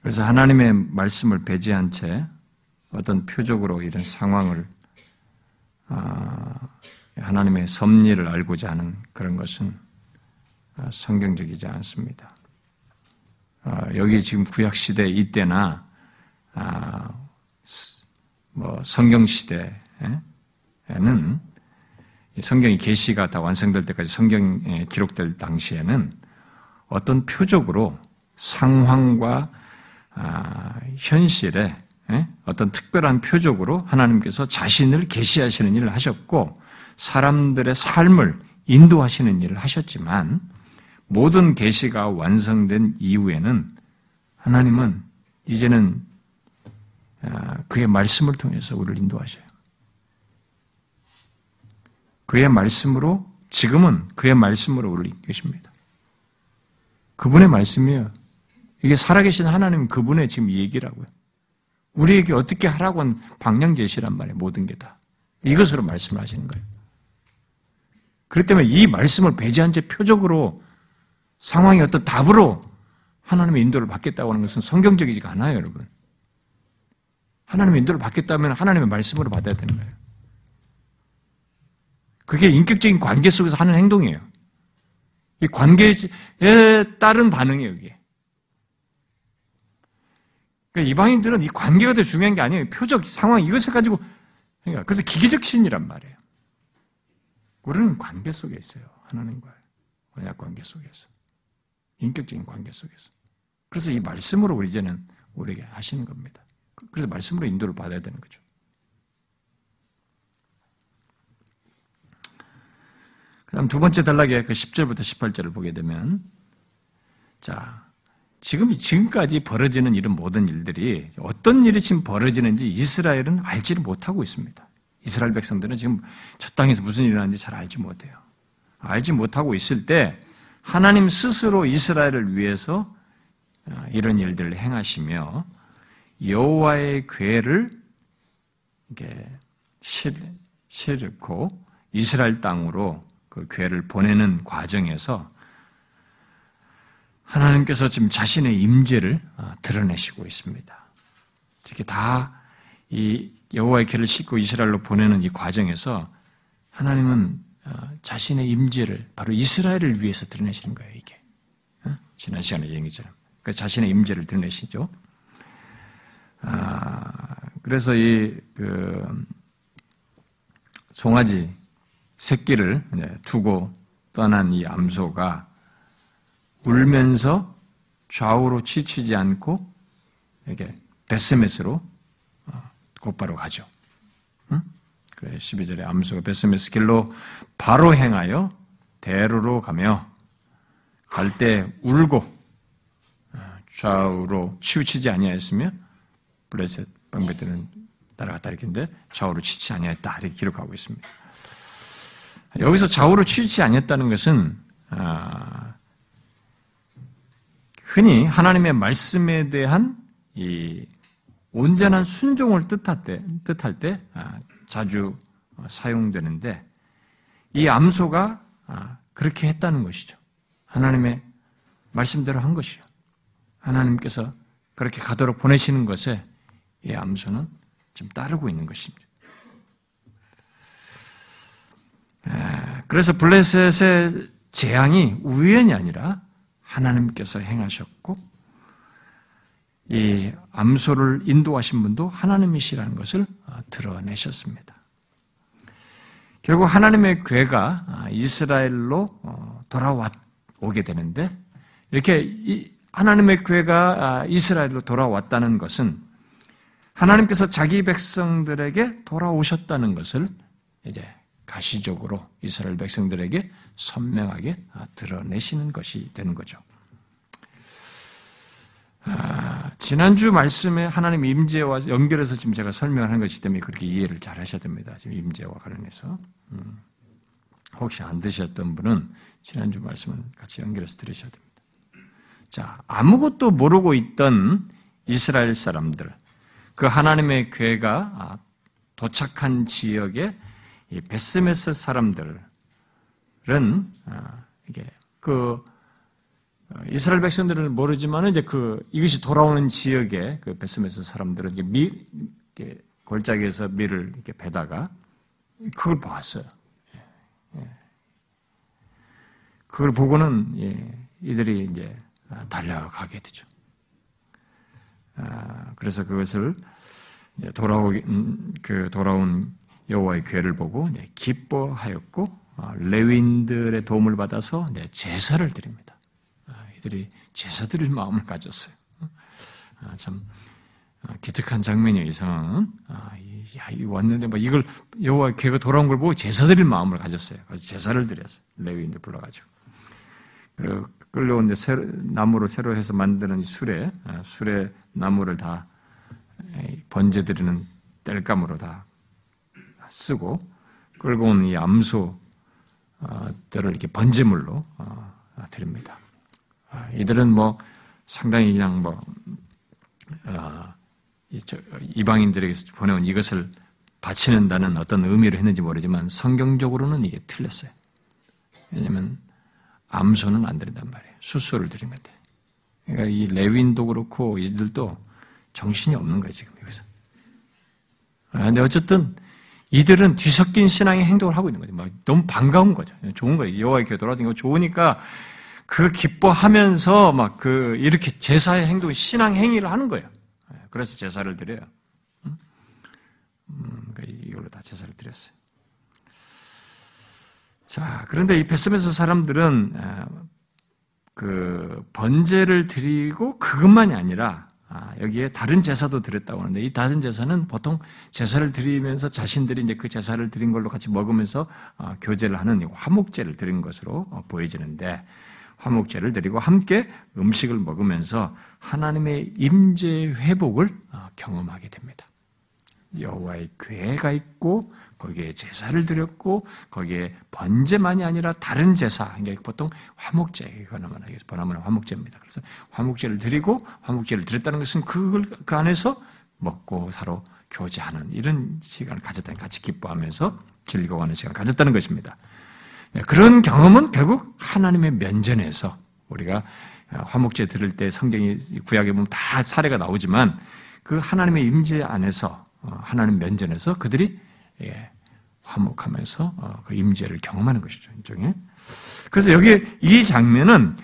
그래서 하나님의 말씀을 배제한 채 어떤 표적으로 이런 상황을 아, 하나님의 섭리를 알고자 하는 그런 것은 아, 성경적이지 않습니다. 아, 여기 지금 구약 시대 이때나 뭐 성경 시대에는 성경이 계시가 다 완성될 때까지 성경에 기록될 당시에는 어떤 표적으로 상황과 아, 현실에 예? 어떤 특별한 표적으로 하나님께서 자신을 계시하시는 일을 하셨고 사람들의 삶을 인도하시는 일을 하셨지만 모든 계시가 완성된 이후에는 하나님은 이제는 아, 그의 말씀을 통해서 우리를 인도하셔요. 그의 말씀으로 지금은 그의 말씀으로 우리를 이끄십니다. 그분의 말씀이에요. 이게 살아계신 하나님 그분의 지금 얘기라고요. 우리에게 어떻게 하라고 한 방향 제시란 말이에요. 모든 게 다. 이것으로 말씀을 하시는 거예요. 그렇기 때문에 이 말씀을 배제한 채 표적으로 상황의 어떤 답으로 하나님의 인도를 받겠다고 하는 것은 성경적이지가 않아요, 여러분. 하나님의 인도를 받겠다면 하나님의 말씀으로 받아야 되는 거예요. 그게 인격적인 관계 속에서 하는 행동이에요. 이 관계에 따른 반응이에요, 이게. 그러니까 이방인들은 이 관계가 더 중요한 게 아니에요. 표적, 상황, 이것을 가지고. 그러니까 그래서 기계적 신이란 말이에요. 우리는 관계 속에 있어요. 하나님과의 언약 관계 속에서. 인격적인 관계 속에서. 그래서 이 말씀으로 우리 이제는 우리에게 하시는 겁니다. 그래서 말씀으로 인도를 받아야 되는 거죠. 그 다음 두 번째 단락에 그 10절부터 18절을 보게 되면 자, 지금 지금까지 벌어지는 이런 모든 일들이 어떤 일이 지금 벌어지는지 이스라엘은 알지를 못하고 있습니다. 이스라엘 백성들은 지금 저 땅에서 무슨 일이 일어나는지 잘 알지 못해요. 알지 못하고 있을 때 하나님 스스로 이스라엘을 위해서 어, 이런 일들을 행하시며 여호와의 괴를 이게 실고 이스라엘 땅으로 그 괴를 보내는 과정에서 하나님께서 지금 자신의 임재를 어, 드러내시고 있습니다. 특히 다 이 여호와의 길을 싣고 이스라엘로 보내는 이 과정에서 하나님은 어, 자신의 임재를 바로 이스라엘을 위해서 드러내시는 거예요. 이게 어? 지난 시간에 얘기처럼 그 자신의 임재를 드러내시죠. 아, 그래서 이 그 송아지 새끼를 두고 떠난 이 암소가 울면서 좌우로 치치지 않고 이게 베스메스로 곧바로 가죠. 응? 그래 12절에 암소가 베스메스 길로 바로 행하여 대로로 가며 갈 때 울고 어, 좌우로 치우치지 아니하였으며 블레셋 방배들은 따라갔다 이렇게인데 좌우로 치지 아니하였다 이렇게 기록하고 있습니다. 여기서 좌우로 치우치지 아니했다는 것은 아, 흔히 하나님의 말씀에 대한 이 온전한 순종을 뜻할 때, 뜻할 때 아, 자주 사용되는데 이 암소가 아, 그렇게 했다는 것이죠. 하나님의 말씀대로 한 것이요. 하나님께서 그렇게 가도록 보내시는 것에 이 암소는 지금 따르고 있는 것입니다. 그래서 블레셋의 재앙이 우연이 아니라 하나님께서 행하셨고 이 암소를 인도하신 분도 하나님이시라는 것을 어, 드러내셨습니다. 결국 하나님의 괴가 아, 이스라엘로 어, 돌아오게 되는데 이렇게 하나님의 괴가 아, 이스라엘로 돌아왔다는 것은 하나님께서 자기 백성들에게 돌아오셨다는 것을 이제 가시적으로 이스라엘 백성들에게 선명하게 아, 드러내시는 것이 되는 거죠. 아, 지난주 말씀에 하나님 임재와 연결해서 지금 제가 설명하는 것이기 때문에 그렇게 이해를 잘 하셔야 됩니다. 지금 임재와 관련해서. 음. 혹시 안 드셨던 분은 지난주 말씀을 같이 연결해서 들으셔야 됩니다. 자, 아무것도 모르고 있던 이스라엘 사람들, 그 하나님의 괴가 아, 도착한 지역 의 베스메스 사람들은 아, 이게 그 어, 이스라엘 백성들은 모르지만 이제 그 이것이 돌아오는 지역에 그 베스메스 사람들은 이제 미 이렇게 골짜기에서 밀을 이렇게 베다가 그걸 보았어요. 예, 예. 그걸 보고는 예, 이들이 이제 달려가게 되죠. 아, 그래서 그것을 돌아오기 음, 그 돌아온 여호와의 괴를 보고 기뻐하였고 아, 레윈들의 도움을 받아서 제사를 드립니다. 이들이 제사 드릴 마음을 가졌어요. 아, 참 아, 기특한 장면이에요. 이 상황은 아, 왔는데 뭐 이걸 여호와 개가 돌아온 걸 보고 제사 드릴 마음을 가졌어요. 제사를 드렸어요. 레위인들 불러가지고 그리고 끌려온 데 새로, 나무로 새로 해서 만드는 술에 아, 술에 나무를 다 번제 드리는 땔감으로 다 쓰고 끌고 온이 암소들을 이렇게 번제물로 드립니다. 아, 이들은 뭐 상당히 그냥 뭐 어, 이방인들에게서 보내온 이것을 바치는다는 어떤 의미를 했는지 모르지만 성경적으로는 이게 틀렸어요. 왜냐하면 암소는 안 드린단 말이에요. 수소를 드리면 돼. 그러니까 이 레윈도 그렇고 이들도 정신이 없는 거예요 지금 여기서. 그런데 아, 어쨌든 이들은 뒤섞인 신앙의 행동을 하고 있는 거죠. 막 너무 반가운 거죠. 좋은 거예요. 여호와의 교회 돌아다니고 좋으니까 그 기뻐하면서 막 그 이렇게 제사의 행동, 신앙 행위를 하는 거예요. 예, 그래서 제사를 드려요. 음, 그러니까 이걸로 다 제사를 드렸어요. 자, 그런데 이 베스메스 사람들은 그 번제를 드리고 그것만이 아니라 아, 여기에 다른 제사도 드렸다고 하는데 이 다른 제사는 보통 제사를 드리면서 자신들이 이제 그 제사를 드린 걸로 같이 먹으면서 어, 교제를 하는 화목제를 드린 것으로 어, 보여지는데 화목제를 드리고 함께 음식을 먹으면서 하나님의 임재 회복을 어, 경험하게 됩니다. 여호와의 괴가 있고 거기에 제사를 드렸고 거기에 번제만이 아니라 다른 제사, 그러니까 보통 화목제 이거는 번하면 화목제입니다. 그래서 화목제를 드리고 화목제를 드렸다는 것은 그걸 그 안에서 먹고 서로 교제하는 이런 시간을 가졌다는 같이 기뻐하면서 즐거워하는 시간을 가졌다는 것입니다. 네, 그런 경험은 결국 하나님의 면전에서 우리가 화목제 들을 때 성경이 구약에 보면 다 사례가 나오지만 그 하나님의 임재 안에서 어, 하나님 면전에서 그들이 예, 화목하면서 어, 그 임재를 경험하는 것이죠. 일종의. 그래서 여기 이 장면은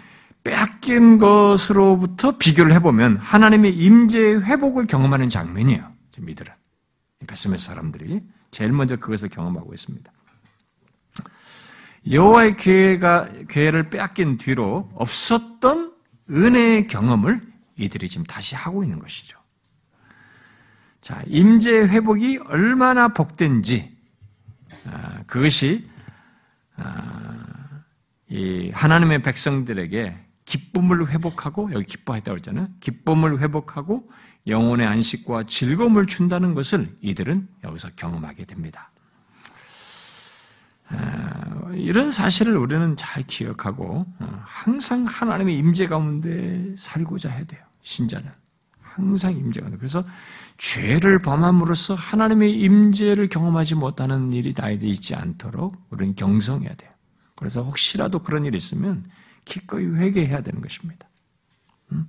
빼앗긴 것으로부터 비교를 해보면 하나님의 임재의 회복을 경험하는 장면이에요. 지금 이들은. 베스메 사람들이 제일 먼저 그것을 경험하고 있습니다. 여호와의 괴가 괴를 빼앗긴 뒤로 없었던 은혜의 경험을 이들이 지금 다시 하고 있는 것이죠. 자, 임재 회복이 얼마나 복된지 아, 그것이 아, 이 하나님의 백성들에게 기쁨을 회복하고 여기 기뻐했다고 했잖아요. 기쁨을 회복하고 영혼의 안식과 즐거움을 준다는 것을 이들은 여기서 경험하게 됩니다. 아, 이런 사실을 우리는 잘 기억하고 어, 항상 하나님의 임재 가운데 살고자 해야 돼요. 신자는 항상 임재가 돼요. 그래서 죄를 범함으로써 하나님의 임재를 경험하지 못하는 일이 나에게 있지 않도록 우리는 경성해야 돼요. 그래서 혹시라도 그런 일이 있으면 기꺼이 회개해야 되는 것입니다. 음?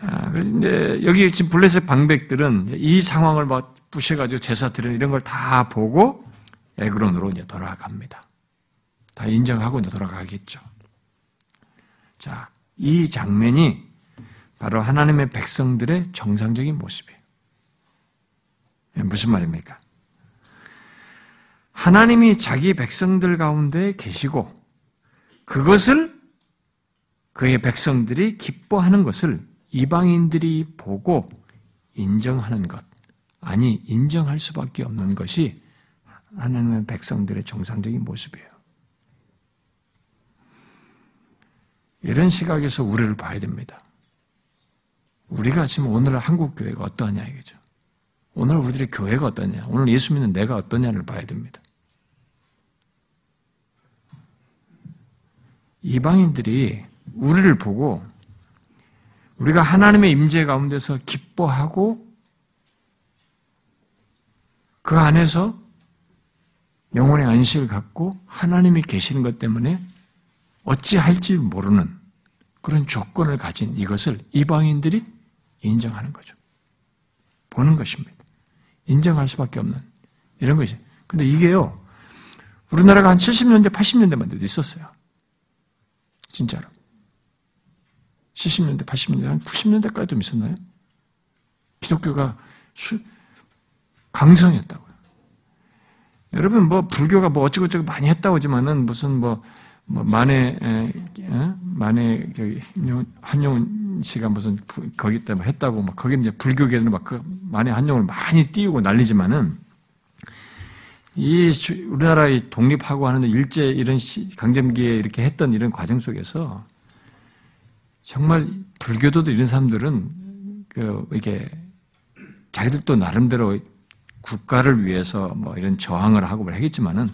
아, 그래서 이제 여기 지금 블레셋 방백들은 이 상황을 막 부셔가지고 제사 드리는 이런 걸 다 보고 에그론으로 이제 돌아갑니다. 다 인정하고 이제 돌아가겠죠. 자, 이 장면이 바로 하나님의 백성들의 정상적인 모습이에요. 예, 무슨 말입니까? 하나님이 자기 백성들 가운데 계시고 그것을 그의 백성들이 기뻐하는 것을 이방인들이 보고 인정하는 것, 아니, 인정할 수밖에 없는 것이 하나님의 백성들의 정상적인 모습이에요. 이런 시각에서 우리를 봐야 됩니다. 우리가 지금 오늘 한국 교회가 어떠하냐 이거죠. 오늘 우리들의 교회가 어떠냐, 오늘 예수 믿는 내가 어떠냐를 봐야 됩니다. 이방인들이 우리를 보고 우리가 하나님의 임재 가운데서 기뻐하고 그 안에서 영혼의 안식을 갖고 하나님이 계시는 것 때문에 어찌할지 모르는 그런 조건을 가진 이것을 이방인들이 인정하는 거죠. 보는 것입니다. 인정할 수밖에 없는 이런 것이. 근데 이게요, 우리나라가 한 70년대, 80년대만 돼도 있었어요. 진짜로. 70년대, 80년대, 한 90년대까지 좀 있었나요? 기독교가 강성했다고요. 여러분, 뭐, 불교가 뭐 어쩌고저쩌고 많이 했다고 하지만은 무슨 뭐, 뭐 만에, 에, 만에, 저기, 한용 씨가 무슨 거기 때문에 했다고 막 거기 이제 불교계는 막 그 만에 한용을 많이 띄우고 난리지만은 이 우리나라의 독립하고 하는 일제 이런 강점기에 이렇게 했던 이런 과정 속에서 정말 불교도들 이런 사람들은 그 이게 자기들도 나름대로 국가를 위해서 뭐 이런 저항을 하고 뭐 하겠지만은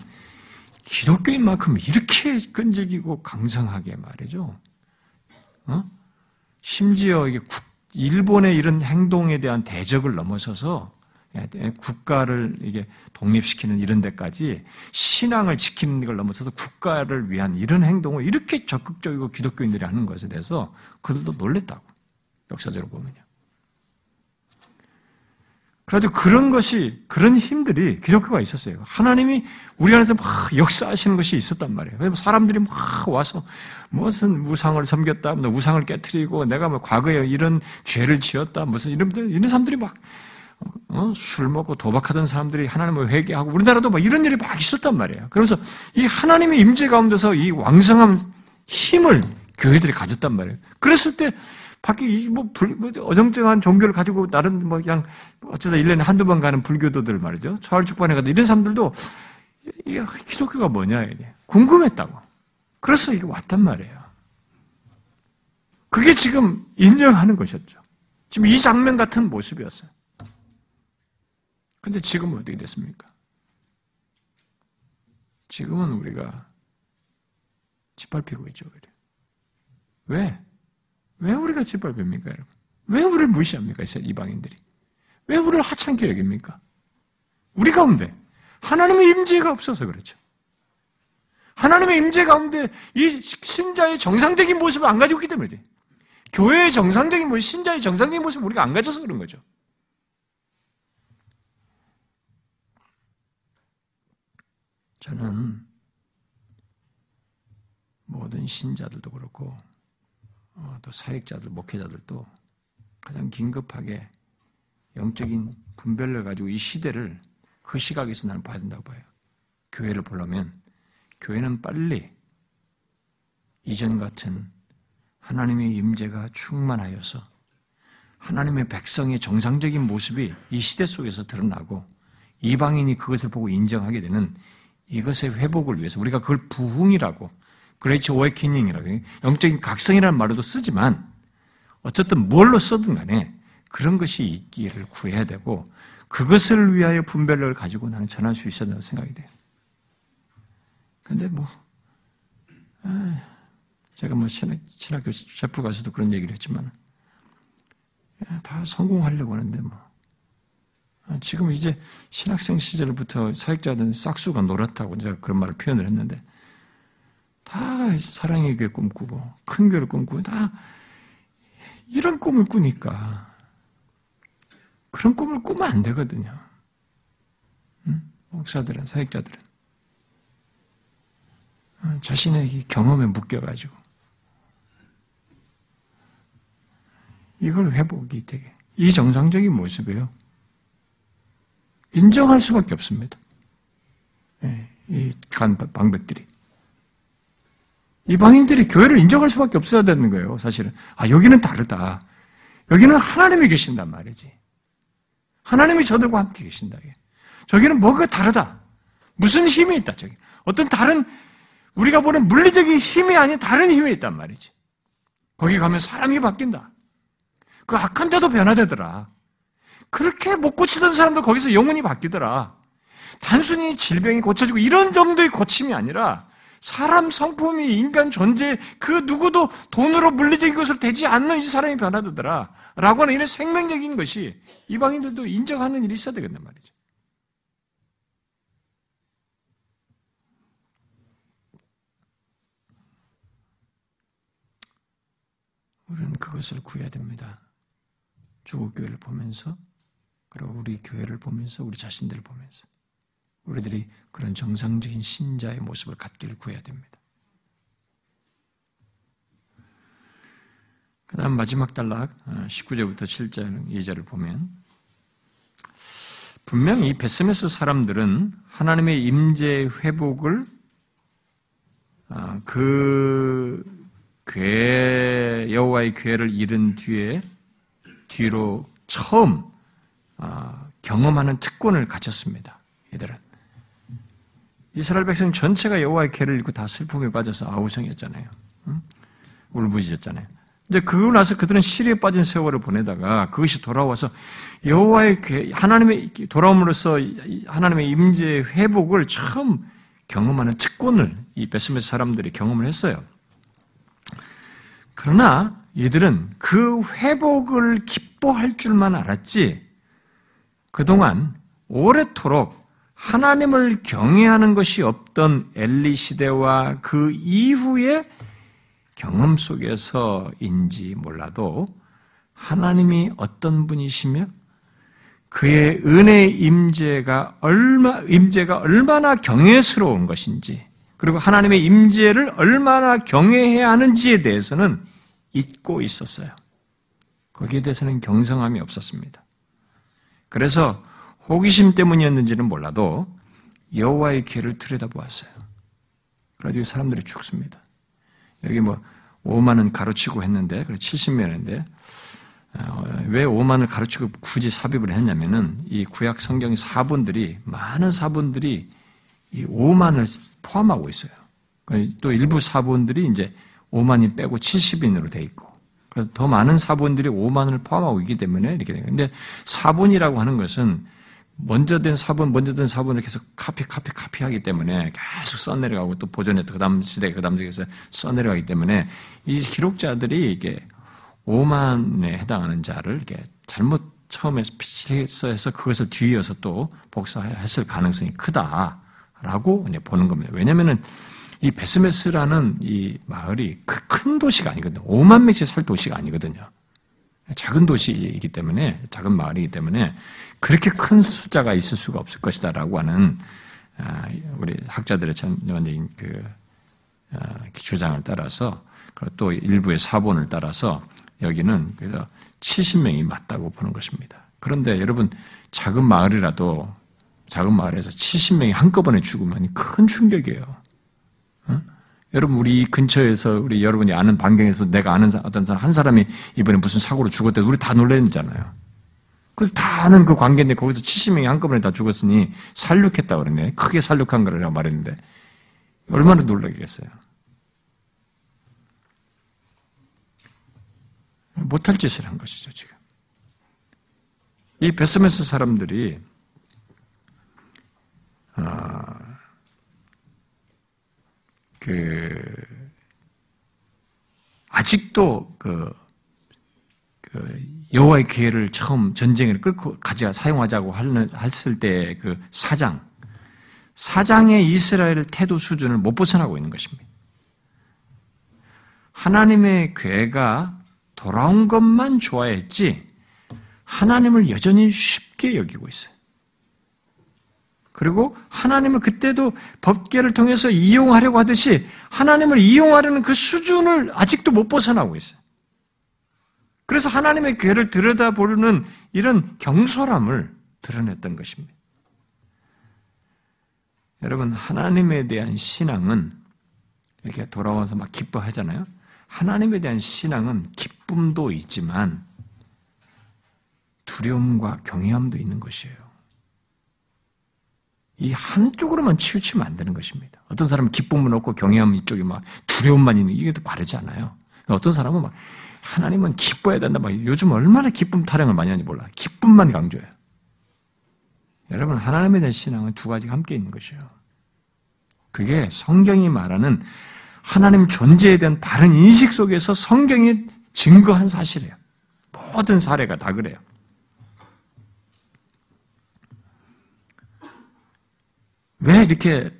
기독교인 만큼 이렇게 끈질기고 강성하게 말이죠. 어? 심지어 이게 일본의 이런 행동에 대한 대적을 넘어서서 국가를 이게 독립시키는 이런 데까지 신앙을 지키는 걸 넘어서서 국가를 위한 이런 행동을 이렇게 적극적이고 기독교인들이 하는 것에 대해서 그들도 놀랬다고 역사적으로 보면요. 그래도 그런 것이 그런 힘들이 기독교가 있었어요. 하나님이 우리 안에서 막 역사하시는 것이 있었단 말이에요. 사람들이 막 와서 무슨 우상을 섬겼다, 뭐 우상을 깨뜨리고 내가 뭐 과거에 이런 죄를 지었다, 무슨 이런 이런 사람들이 막 어? 술 먹고 도박하던 사람들이 하나님을 회개하고 우리나라도 막 이런 일이 막 있었단 말이에요. 그러면서 이 하나님의 임재 가운데서 이 왕성한 힘을 교회들이 가졌단 말이에요. 그랬을 때 밖에 뭐, 불, 뭐 어정쩡한 종교를 가지고 나름 뭐 그냥 어쩌다 1년에 한두 번 가는 불교도들 말이죠. 초월축반에 가도 이런 사람들도 이 기독교가 뭐냐 이게 궁금했다고. 그래서 이게 왔단 말이에요. 그게 지금 인정하는 것이었죠. 지금 이 장면 같은 모습이었어요. 근데 지금은 어떻게 됐습니까? 지금은 우리가 짓밟히고 있죠. 왜? 왜 우리가 짓밟힙니까, 여러분? 왜 우리를 무시합니까, 이방인들이? 왜 우리를 하찮게 여깁니까? 우리 가운데 하나님의 임재가 없어서 그렇죠. 하나님의 임재 가운데 이 신자의 정상적인 모습을 안 가지고 있기 때문에 교회의 정상적인 모습, 신자의 정상적인 모습을 우리가 안 가져서 그런 거죠. 저는 모든 신자들도 그렇고 어, 또 사역자들, 목회자들도 가장 긴급하게 영적인 분별을 가지고 이 시대를 그 시각에서 나는 봐야 된다고 봐요. 교회를 보려면 교회는 빨리 이전 같은 하나님의 임재가 충만하여서 하나님의 백성의 정상적인 모습이 이 시대 속에서 드러나고 이방인이 그것을 보고 인정하게 되는 이것의 회복을 위해서 우리가 그걸 부흥이라고 그레이치 오에키닝이라고 영적인 각성이라는 말로도 쓰지만 어쨌든 뭘로 써든 간에 그런 것이 있기를 구해야 되고 그것을 위하여 분별력을 가지고 나는 전할 수 있어야 된다고 생각이 돼요. 근데 뭐 제가 뭐 신학, 신학교 셰프 가서도 그런 얘기를 했지만 다 성공하려고 하는데 뭐 지금 이제 신학생 시절부터 사역자든 싹수가 놀았다고 제가 그런 말을 표현을 했는데 다 사랑의 교회 꿈꾸고 큰 교회를 꿈꾸고 다 이런 꿈을 꾸니까 그런 꿈을 꾸면 안 되거든요. 응? 목사들은 사역자들은 어, 자신의 경험에 묶여가지고 이걸 회복이 되게 이 정상적인 모습이에요. 인정할 수밖에 없습니다. 예, 이간 방백들이 이방인들이 교회를 인정할 수밖에 없어야 되는 거예요, 사실은. 아, 여기는 다르다. 여기는 하나님이 계신단 말이지. 하나님이 저들과 함께 계신다. 저기는 뭐가 다르다. 무슨 힘이 있다, 저기. 어떤 다른, 우리가 보는 물리적인 힘이 아닌 다른 힘이 있단 말이지. 거기 가면 사람이 바뀐다. 그 악한 데도 변화되더라. 그렇게 못 고치던 사람도 거기서 영혼이 바뀌더라. 단순히 질병이 고쳐지고 이런 정도의 고침이 아니라 사람 성품이 인간 존재 그 누구도 돈으로 물리적인 것으로 되지 않는 이 사람이 변화되더라. 라고 하는 이런 생명적인 것이 이방인들도 인정하는 일이 있어야 되겠단 말이죠. 우리는 그것을 구해야 됩니다. 주국교회를 보면서, 그리고 우리 교회를 보면서, 우리 자신들을 보면서. 우리들이 그런 정상적인 신자의 모습을 갖기를 구해야 됩니다. 그 다음 마지막 단락 19절부터 7절 2절을 보면 분명히 베스메스 사람들은 하나님의 임재 회복을 아, 그 괴, 여호와의 괴를 잃은 뒤에 뒤로 처음 아, 경험하는 특권을 가졌습니다. 이들은 이스라엘 백성 전체가 여호와의 괴를 잃고 다 슬픔에 빠져서 아우성이었잖아요. 응? 울부짖었잖아요. 근데 그러고 나서 그들은 시리에 빠진 세월을 보내다가 그것이 돌아와서 여호와의 괴, 하나님의 돌아옴으로써 하나님의 임재 회복을 처음 경험하는 특권을 이 베스메스 사람들이 경험을 했어요. 그러나 이들은 그 회복을 기뻐할 줄만 알았지 그동안 오래도록 하나님을 경외하는 것이 없던 엘리 시대와 그 이후의 경험 속에서인지 몰라도 하나님이 어떤 분이시며 그의 은혜 임재가 얼마 임재가 얼마나 경외스러운 것인지 그리고 하나님의 임재를 얼마나 경외해야 하는지에 대해서는 잊고 있었어요. 거기에 대해서는 경성함이 없었습니다. 그래서 호기심 때문이었는지는 몰라도 여호와의 길을 들여다보았어요. 그래가지고 사람들이 죽습니다. 여기 뭐 5만은 가르치고 했는데, 그래 70명인데, 어, 왜 5만을 가르치고 굳이 삽입을 했냐면은, 이 구약 성경의 사본들이, 많은 사본들이 이 5만을 포함하고 있어요. 또 일부 사본들이 이제 5만이 빼고 70인으로 돼 있고, 더 많은 사본들이 5만을 포함하고 있기 때문에 이렇게 돼요. 근데 사본이라고 하는 것은 먼저 된 사본, 먼저 된 사본을 계속 카피, 카피, 카피하기 때문에 계속 써내려가고 또 보존했다. 그 다음 시대, 그 다음 시대에서 써내려가기 때문에 이 기록자들이 이게 5만에 해당하는 자를 이렇게 잘못 처음에 피치해서 그것을 뒤이어서 또 복사했을 가능성이 크다라고 이제 보는 겁니다. 왜냐면은 이 베스메스라는 이 마을이 그큰 도시가 아니거든요. 5만 명씩 살 도시가 아니거든요. 작은 도시이기 때문에, 작은 마을이기 때문에 그렇게 큰 숫자가 있을 수가 없을 것이다라고 하는 아, 우리 학자들의 전반적인 그 아, 주장을 따라서 그리고 또 일부의 사본을 따라서 여기는 그래서 70명이 맞다고 보는 것입니다. 그런데 여러분 작은 마을이라도 작은 마을에서 70명이 한꺼번에 죽으면 큰 충격이에요. 어? 여러분 우리 근처에서 우리 여러분이 아는 반경에서 내가 아는 어떤 사람 한 사람이 이번에 무슨 사고로 죽었대 우리 다 놀랬잖아요. 그다 아는 그 관계인데 거기서 70명이 한꺼번에 다 죽었으니 살육했다 그러네. 크게 살육한 거라고 말했는데 얼마나 놀라겠어요. 못할 짓을 한 것이죠 지금. 이 베스메스 사람들이 아, 그 아직도 그, 그 여호와의 기회를 처음 전쟁을 끌고 가자 사용하자고 하는 했을 때 그 사장 사장의 이스라엘 태도 수준을 못 벗어나고 있는 것입니다. 하나님의 괴가 돌아온 것만 좋아했지 하나님을 여전히 쉽게 여기고 있어요. 그리고 하나님을 그때도 법계를 통해서 이용하려고 하듯이 하나님을 이용하려는 그 수준을 아직도 못 벗어나고 있어요. 그래서 하나님의 괴를 들여다보는 이런 경솔함을 드러냈던 것입니다. 여러분, 하나님에 대한 신앙은 이렇게 돌아와서 막 기뻐하잖아요. 하나님에 대한 신앙은 기쁨도 있지만 두려움과 경외함도 있는 것이에요. 이 한쪽으로만 치우치면 안 되는 것입니다. 어떤 사람은 기쁨은 없고 경외함 이쪽에 막 두려움만 있는 이게 또 바르지 않아요. 어떤 사람은 막 하나님은 기뻐해야 된다. 막 요즘 얼마나 기쁨 타령을 많이 하는지 몰라. 기쁨만 강조해요. 여러분 하나님에 대한 신앙은 두 가지가 함께 있는 것이에요. 그게 성경이 말하는 하나님 존재에 대한 바른 인식 속에서 성경이 증거한 사실이에요. 모든 사례가 다 그래요. 왜 이렇게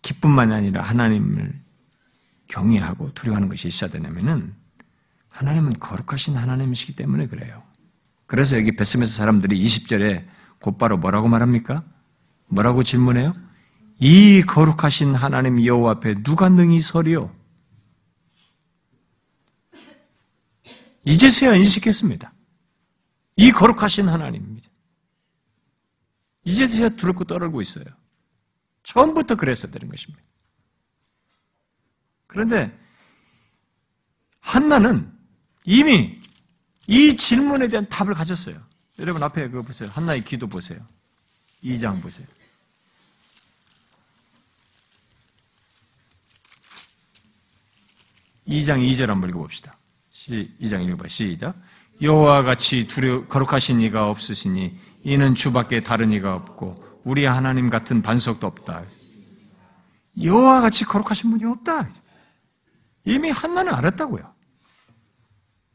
기쁨만이 아니라 하나님을 경외하고 두려워하는 것이 있어야 되냐면은 하나님은 거룩하신 하나님이시기 때문에 그래요. 그래서 여기 베스메스 사람들이 20절에 곧바로 뭐라고 말합니까? 뭐라고 질문해요? 이 거룩하신 하나님 여호와 앞에 누가 능히 서리요? 이제서야 인식했습니다. 이 거룩하신 하나님입니다. 이제서야 두렵고 떨고 있어요. 처음부터 그랬어야 되는 것입니다. 그런데 한나는 이미 이 질문에 대한 답을 가졌어요. 여러분 앞에 그거 보세요. 한나의 기도 보세요. 2장 보세요. 2장 2절 한번 읽어봅시다. 2장 읽어봐. 시작. 여호와 같이 두려 거룩하신 이가 없으시니 이는 주밖에 다른 이가 없고 우리 하나님 같은 반석도 없다. 여호와 같이 거룩하신 분이 없다. 이미 한나는 알았다고요.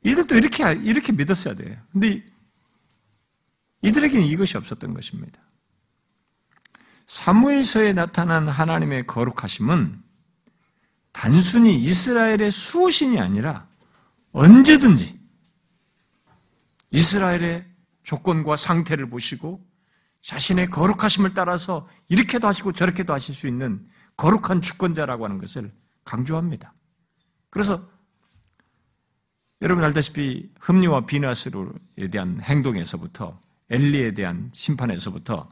이들도 이렇게 이렇게 믿었어야 돼요. 근데 이들에게는 이것이 없었던 것입니다. 사무엘서에 나타난 하나님의 거룩하심은 단순히 이스라엘의 수호신이 아니라 언제든지 이스라엘의 조건과 상태를 보시고 자신의 거룩하심을 따라서 이렇게도 하시고 저렇게도 하실 수 있는 거룩한 주권자라고 하는 것을 강조합니다. 그래서 여러분 알다시피 흠리와 비나스로에 대한 행동에서부터 엘리에 대한 심판에서부터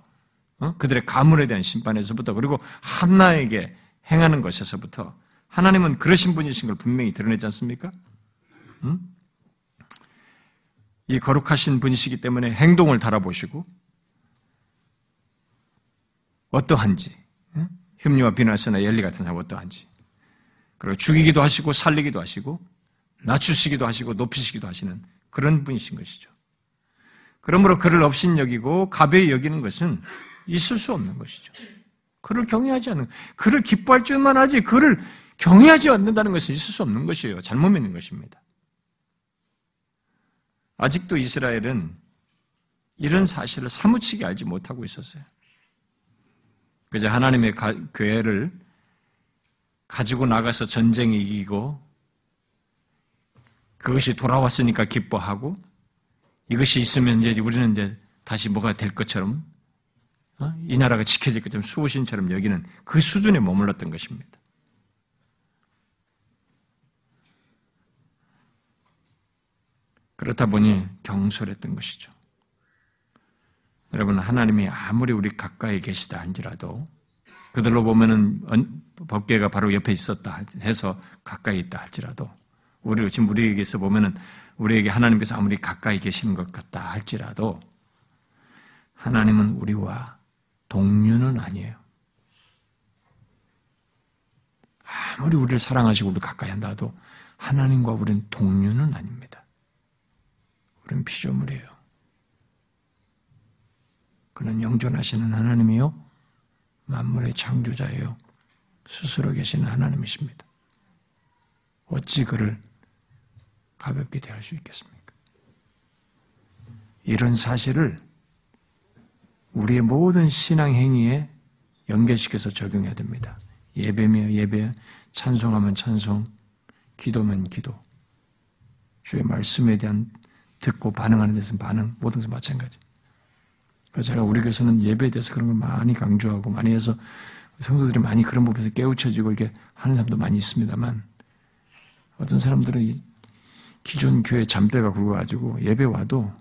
어? 그들의 가문에 대한 심판에서부터 그리고 한나에게 행하는 것에서부터 하나님은 그러신 분이신 걸 분명히 드러냈지 않습니까? 음? 이 거룩하신 분이시기 때문에 행동을 달아보시고 어떠한지 흠리와 비나스나 엘리 같은 사람 어떠한지 그리고 죽이기도 하시고 살리기도 하시고 낮추시기도 하시고 높이시기도 하시는 그런 분이신 것이죠. 그러므로 그를 없인 여기고 가벼이 여기는 것은 있을 수 없는 것이죠. 그를 경외하지 않는, 그를 기뻐할 줄만 하지, 그를 경외하지 않는다는 것은 있을 수 없는 것이에요. 잘못 믿는 것입니다. 아직도 이스라엘은 이런 사실을 사무치게 알지 못하고 있었어요. 그저 하나님의 교회를 가지고 나가서 전쟁에 이기고 그것이 돌아왔으니까 기뻐하고 이것이 있으면 이제 우리는 이제 다시 뭐가 될 것처럼 어? 이 나라가 지켜질 것처럼 수호신처럼 여기는 그 수준에 머물렀던 것입니다. 그렇다 보니 경솔했던 것이죠. 여러분 하나님이 아무리 우리 가까이 계시다 한지라도 그들로 보면은 법계가 바로 옆에 있었다 해서 가까이 있다 할지라도 우리 지금 우리에게서 보면은 우리에게 하나님께서 아무리 가까이 계시는 것 같다 할지라도 하나님은 우리와 동료는 아니에요. 아무리 우리를 사랑하시고 우리를 가까이 한다도 하나님과 우리는 동료는 아닙니다. 우리는 피조물이에요. 그는 영존하시는 하나님이요. 만물의 창조자예요. 스스로 계시는 하나님이십니다. 어찌 그를 가볍게 대할 수 있겠습니까? 이런 사실을 우리의 모든 신앙 행위에 연결시켜서 적용해야 됩니다. 예배며 예배, 찬송하면 찬송, 기도면 기도. 주의 말씀에 대한 듣고 반응하는 데서는 반응, 모든 것은 마찬가지. 제가 우리 교회에서는 예배에 대해서 그런 걸 많이 강조하고 많이 해서 성도들이 많이 그런 부분에서 깨우쳐지고 이렇게 하는 사람도 많이 있습니다만 어떤 사람들은 기존 교회 잠대가 굵어가지고 예배 와도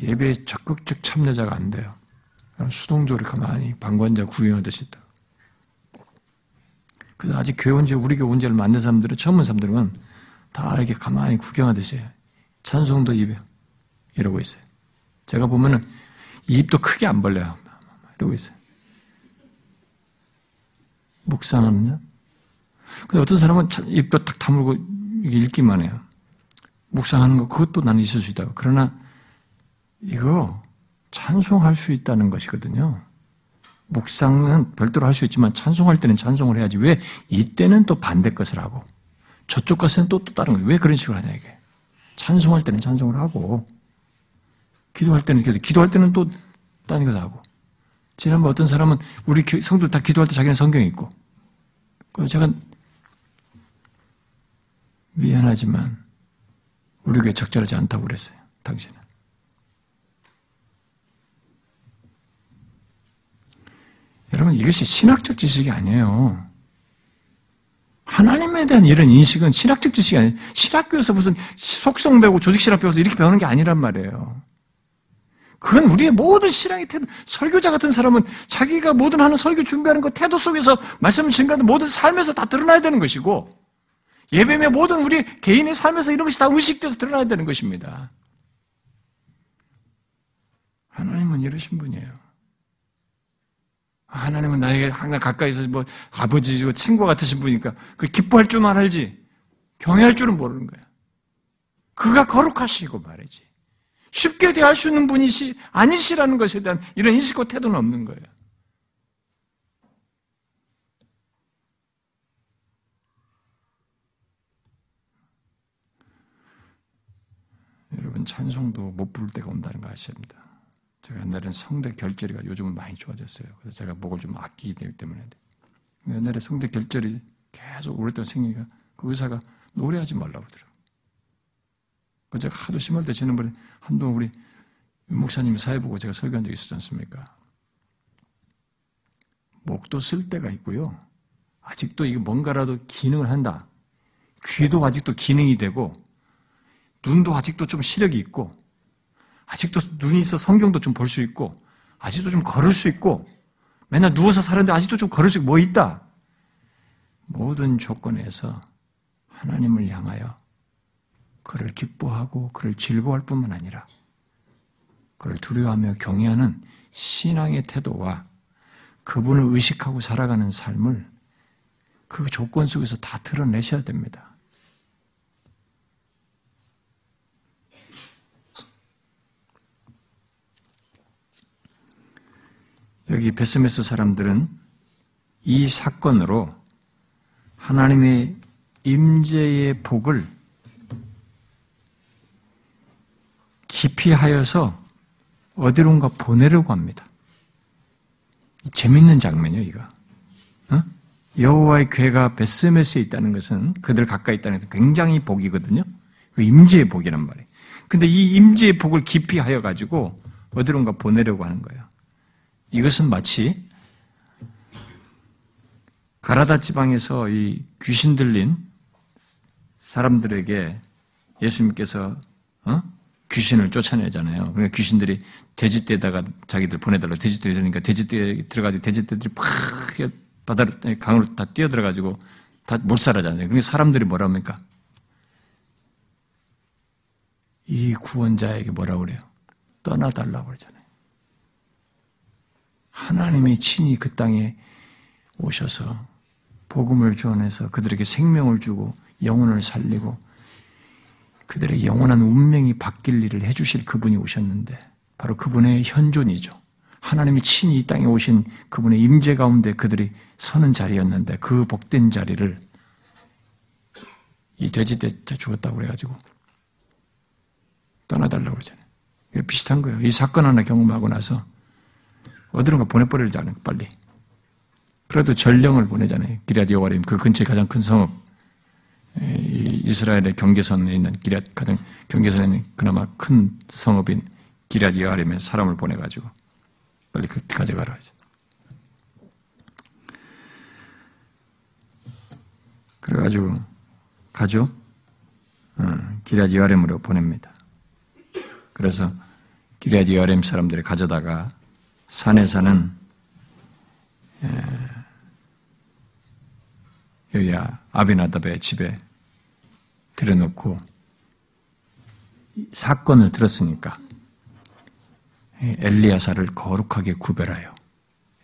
예배에 적극적 참여자가 안 돼요. 수동적으로 가만히 방관자 구경하듯이 있다. 그래서 아직 교회 온지 우리 교회 온지 얼마 안된 사람들은 처음 온 사람들은 다 이렇게 가만히 구경하듯이 찬송도 입에 이러고 있어요. 제가 보면은 입도 크게 안 벌려요. 이러고 있어요. 묵상하면요. 근데 어떤 사람은 입도 탁 다물고 읽기만 해요. 묵상하는 거 그것도 나는 있을 수 있다고. 그러나 이거 찬송할 수 있다는 것이거든요. 묵상은 별도로 할 수 있지만 찬송할 때는 찬송을 해야지. 왜 이때는 또 반대 것을 하고 저쪽 것은 또, 또 다른 거예요. 왜 그런 식으로 하냐 이게. 찬송할 때는 찬송을 하고 기도할 때는 기도, 기도할 때는 또 다른 것을 하고. 지난번 어떤 사람은 우리 성도 다 기도할 때 자기는 성경이 있고. 제가 미안하지만 우리 교회 적절하지 않다고 그랬어요. 당신은. 여러분 이것이 신학적 지식이 아니에요. 하나님에 대한 이런 인식은 신학적 지식이 아니에요. 신학교에서 무슨 속성 배우고 조직 신학 배워서 이렇게 배우는 게 아니란 말이에요. 그건 우리의 모든 신앙의 태도, 설교자 같은 사람은 자기가 모든 하는 설교 준비하는 그 태도 속에서 말씀을 증거하는 모든 삶에서 다 드러나야 되는 것이고, 예배며 모든 우리 개인의 삶에서 이런 것이 다 의식돼서 드러나야 되는 것입니다. 하나님은 이러신 분이에요. 하나님은 나에게 항상 가까이서 뭐 아버지고 친구 같으신 분이니까 그 기뻐할 줄만 알지 경외할 줄은 모르는 거야. 그가 거룩하시고 말이지. 쉽게 대할 수 있는 분이시 아니시라는 것에 대한 이런 인식과 태도는 없는 거예요. 여러분 찬송도 못 부를 때가 온다는 거 아셔야 합니다. 제가 옛날에는 성대 결절이가 요즘은 많이 좋아졌어요. 그래서 제가 목을 좀 아끼기 때문에 옛날에 성대 결절이 계속 오랫동안 생기니까 그 의사가 노래하지 말라고 그러더라고요. 그 제가 하도 심할 때 지난번에 한동안 우리 목사님이 사회 보고 제가 설교한 적이 있었지 않습니까? 목도 쓸 때가 있고요. 아직도 이게 뭔가라도 기능을 한다. 귀도 아직도 기능이 되고, 눈도 아직도 좀 시력이 있고, 아직도 눈이 있어 성경도 좀 볼 수 있고, 아직도 좀 걸을 수 있고, 맨날 누워서 사는데 아직도 좀 걸을 수 있고, 뭐 있다. 모든 조건에서 하나님을 향하여 그를 기뻐하고 그를 즐거워할 뿐만 아니라 그를 두려워하며 경외하는 신앙의 태도와 그분을 의식하고 살아가는 삶을 그 조건 속에서 다 드러내셔야 됩니다. 여기 베스메스 사람들은 이 사건으로 하나님의 임재의 복을 깊이 하여서 어디론가 보내려고 합니다. 재밌는 장면이에요, 이거. 어? 여호와의 괴가 베스메스에 있다는 것은 그들 가까이 있다는 것은 굉장히 복이거든요. 그 임재의 복이란 말이에요. 근데 이 임재의 복을 깊이 하여 가지고 어디론가 보내려고 하는 거예요. 이것은 마치 가라다 지방에서 이 귀신 들린 사람들에게 예수님께서 어? 귀신을 쫓아내잖아요. 그러니까 귀신들이 돼지떼에다가 자기들 보내달라고 돼지떼 그러니까 돼지떼에 들어가지 돼지떼들이 팍 바다로 강으로 다 뛰어들어가지고 다 몰살하잖아요. 그러니까 사람들이 뭐라 합니까? 이 구원자에게 뭐라고 그래요? 떠나달라고 그러잖아요. 하나님이 친히 그 땅에 오셔서 복음을 주원해서 그들에게 생명을 주고 영혼을 살리고 그들의 영원한 운명이 바뀔 일을 해주실 그분이 오셨는데 바로 그분의 현존이죠. 하나님이 친히 이 땅에 오신 그분의 임재 가운데 그들이 서는 자리였는데 그 복된 자리를 이 돼지 때 죽었다고 그래가지고 떠나달라고 그러잖아요. 비슷한 거예요. 이 사건 하나 경험하고 나서 어디론가 보내버리잖아요, 빨리. 그래도 전령을 보내잖아요. 여호와림 그 근처에 가장 큰 성읍 이스라엘의 경계선에 있는 기리앗 가장 경계선에 있는 그나마 큰 성읍인 기리앗 여호와림에 사람을 보내가지고 빨리 그 가져가라 하죠. 그래가지고 가죠. 어, 기리앗 여호와림으로 보냅니다. 그래서 기리앗 여호와림 사람들이 가져다가 산에 사는 여기야 아비나답의 집에 들여놓고 사건을 들었으니까 엘리야사를 거룩하게 구별하여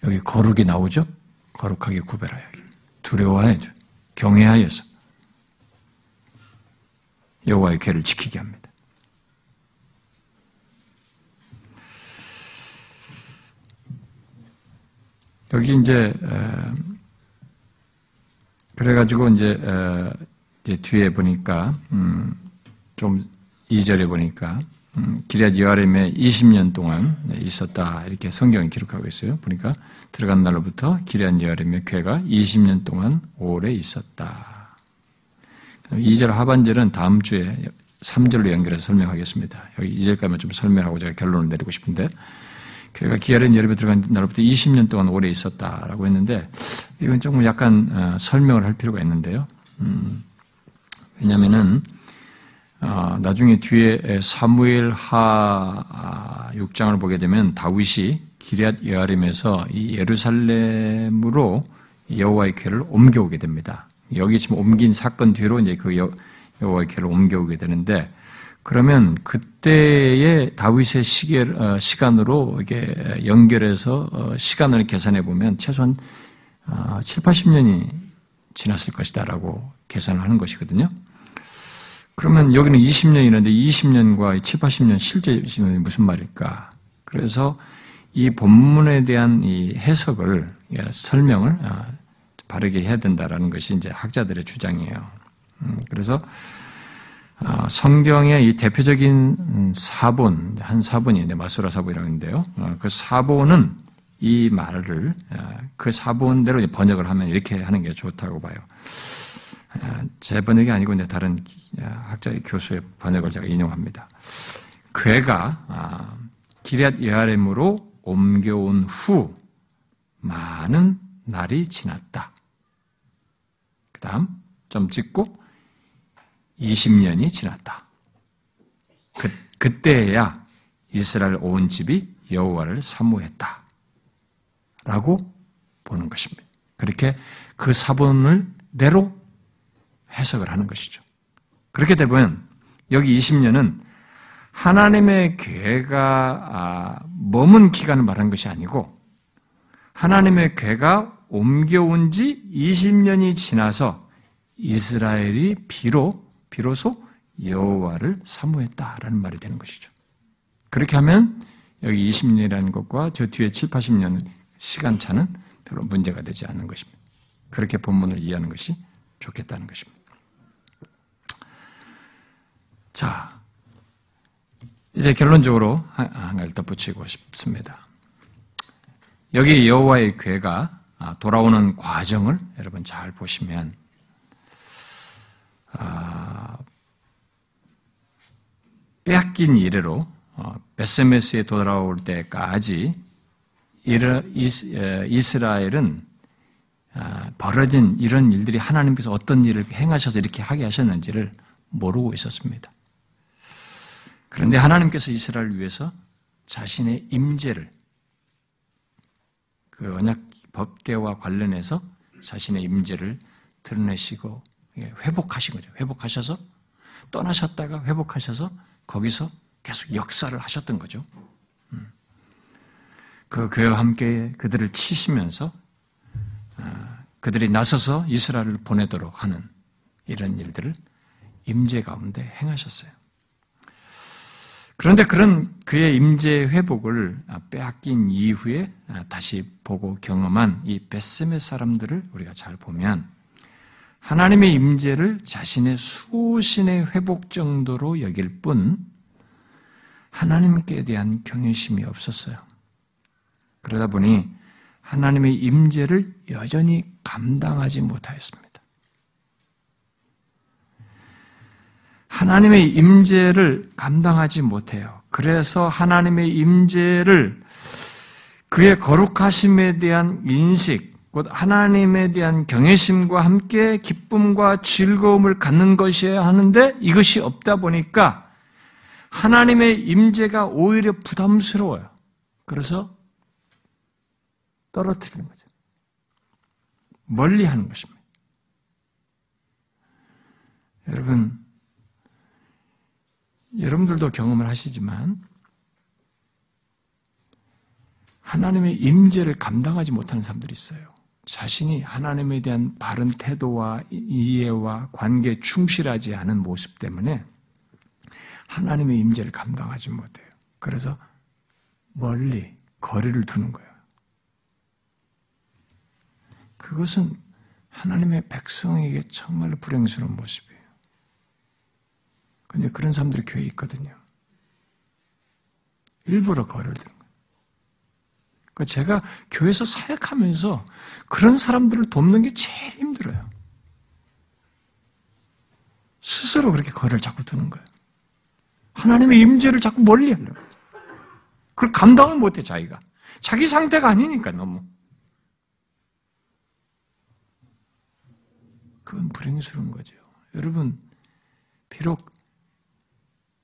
여기 거룩이 나오죠? 거룩하게 구별하여 두려워하죠. 경외하여서 여호와의 괴를 지키게 합니다. 여기 이제 그래가지고 이제, 이제 뒤에 보니까 음, 좀 2절에 보니까 음, 기리앗 여아렘에 20년 동안 있었다 이렇게 성경이 기록하고 있어요. 보니까 들어간 날로부터 기리앗 여아렘의 괴가 20년 동안 오래 있었다. 2절 하반절은 다음 주에 3절로 연결해서 설명하겠습니다. 여기 2절까지만 좀 설명하고 제가 결론을 내리고 싶은데 교회가 기아른 여름에 들어간 날로부터 20년 동안 오래 있었다라고 했는데 이건 조금 약간 어, 설명을 할 필요가 있는데요. 음, 왜냐하면은 어, 나중에 뒤에 사무엘 하 6장을 아, 보게 되면 다윗이 기리앗 여아림에서 이 예루살렘으로 여호와의 궤를 옮겨오게 됩니다. 여기 지금 옮긴 사건 뒤로 이제 그 여호와의 궤를 옮겨오게 되는데 그러면 그때의 다윗의 시계, 어, 시간으로 이게 연결해서 어, 시간을 계산해 보면 최소한 7, 어, 80년이 지났을 것이다라고 계산을 하는 것이거든요. 그러면 여기는 20년이라는데 20년과 7, 80년 실제 무슨 말일까? 그래서 이 본문에 대한 이 해석을 예, 설명을 바르게 해야 된다라는 것이 이제 학자들의 주장이에요. 음, 그래서 어, 성경의 이 대표적인 사본, 한 사본이 마수라 사본이라고 하는데요. 어, 그 사본은 이 말을 어, 그 사본대로 번역을 하면 이렇게 하는 게 좋다고 봐요. 제 번역이 아니고 이제 다른 학자의 교수의 번역을 제가 인용합니다. 괴가 기리앗 여아렘으로 옮겨온 후 많은 날이 지났다. 그 다음 점 찍고 20년이 지났다. 그, 그때야 이스라엘 온 집이 여호와를 사모했다. 라고 보는 것입니다. 그렇게 그 사본을 대로 해석을 하는 것이죠. 그렇게 되면 여기 20년은 하나님의 괴가 아, 머문 기간을 말한 것이 아니고 하나님의 괴가 옮겨온 지 20년이 지나서 이스라엘이 비로 비로소 여호와를 사모했다라는 말이 되는 것이죠. 그렇게 하면 여기 20년이라는 것과 저 뒤에 7, 80년 시간차는 별로 문제가 되지 않는 것입니다. 그렇게 본문을 이해하는 것이 좋겠다는 것입니다. 자, 이제 결론적으로 한 가지 덧붙이고 싶습니다. 여기 여호와의 괴가 아, 돌아오는 과정을 여러분 잘 보시면 아, 빼앗긴 이래로 어, 베세메스에 돌아올 때까지 이스라엘은 아, 벌어진 이런 일들이 하나님께서 어떤 일을 행하셔서 이렇게 하게 하셨는지를 모르고 있었습니다. 그런데 하나님께서 이스라엘을 위해서 자신의 임재를 그 언약 법계와 관련해서 자신의 임재를 드러내시고 회복하신 거죠. 회복하셔서 떠나셨다가 회복하셔서 거기서 계속 역사를 하셨던 거죠. 음. 그 교회와 함께 그들을 치시면서 아, 그들이 나서서 이스라엘을 보내도록 하는 이런 일들을 임재 가운데 행하셨어요. 그런데 그런 그의 임재 회복을 빼앗긴 이후에 다시 보고 경험한 이 베스메 사람들을 우리가 잘 보면 하나님의 임재를 자신의 수신의 회복 정도로 여길 뿐 하나님께 대한 경외심이 없었어요. 그러다 보니 하나님의 임재를 여전히 감당하지 못하였습니다. 하나님의 임재를 감당하지 못해요. 그래서 하나님의 임재를 그의 거룩하심에 대한 인식, 곧 하나님에 대한 경외심과 함께 기쁨과 즐거움을 갖는 것이어야 하는데 이것이 없다 보니까 하나님의 임재가 오히려 부담스러워요. 그래서 떨어뜨리는 거죠. 멀리 하는 것입니다. 여러분, 여러분들도 경험을 하시지만 하나님의 임재를 감당하지 못하는 사람들이 있어요. 자신이 하나님에 대한 바른 태도와 이해와 관계에 충실하지 않은 모습 때문에 하나님의 임재를 감당하지 못해요. 그래서 멀리 거리를 두는 거예요. 그것은 하나님의 백성에게 정말로 불행스러운 모습이에요. 근데 그런 사람들이 교회에 있거든요. 일부러 거리를 두는 거예요. 그러니까 제가 교회에서 사역하면서 그런 사람들을 돕는 게 제일 힘들어요. 스스로 그렇게 거리를 자꾸 두는 거예요. 하나님의 임재를 자꾸 멀리 하려고. 그걸 감당을 못해, 자기가. 자기 상태가 아니니까, 너무. 그건 불행스러운 거죠. 여러분, 비록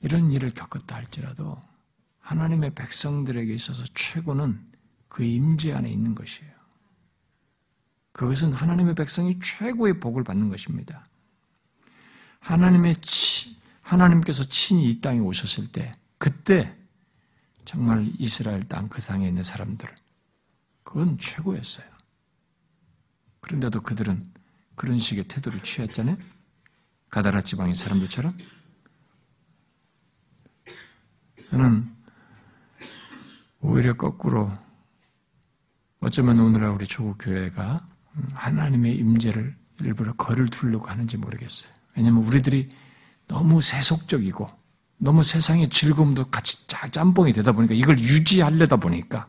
이런 일을 겪었다 할지라도 하나님의 백성들에게 있어서 최고는 그 임재 안에 있는 것이에요. 그것은 하나님의 백성이 최고의 복을 받는 것입니다. 하나님의 치, 하나님께서 친히 이 땅에 오셨을 때 그때 정말 이스라엘 땅그 땅에 있는 사람들 그건 최고였어요. 그런데도 그들은 그런 식의 태도를 취했잖아요. 가다라 지방의 사람들처럼 저는 오히려 거꾸로 어쩌면 오늘날 우리 조국 교회가 하나님의 임재를 일부러 거를 두려고 하는지 모르겠어요. 왜냐하면 우리들이 너무 세속적이고 너무 세상의 즐거움도 같이 짬뽕이 되다 보니까 이걸 유지하려다 보니까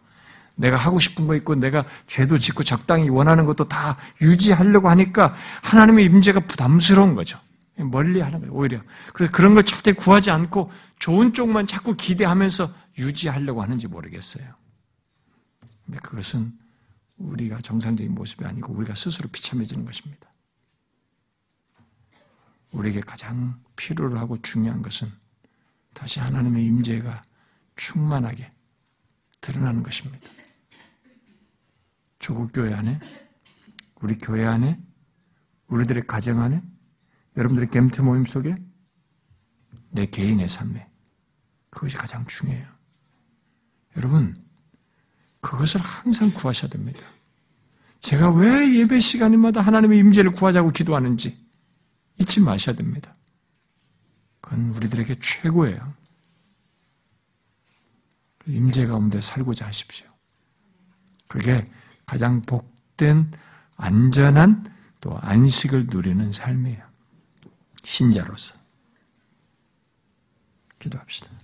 내가 하고 싶은 거 있고 내가 죄도 짓고 적당히 원하는 것도 다 유지하려고 하니까 하나님의 임재가 부담스러운 거죠. 멀리 하는 거예요, 오히려. 그래서 그런 걸 절대 구하지 않고 좋은 쪽만 자꾸 기대하면서 유지하려고 하는지 모르겠어요. 근데 그것은 우리가 정상적인 모습이 아니고 우리가 스스로 비참해지는 것입니다. 우리에게 가장 필요로 하고 중요한 것은 다시 하나님의 임재가 충만하게 드러나는 것입니다. 조국 교회 안에, 우리 교회 안에, 우리들의 가정 안에, 여러분들의 겜트 모임 속에, 내 개인의 삶에 그것이 가장 중요해요. 여러분, 그것을 항상 구하셔야 됩니다. 제가 왜 예배 시간마다 하나님의 임재를 구하자고 기도하는지 잊지 마셔야 됩니다. 그건 우리들에게 최고예요. 임재 가운데 살고자 하십시오. 그게 가장 복된 안전한 또 안식을 누리는 삶이에요. 신자로서. 기도합시다.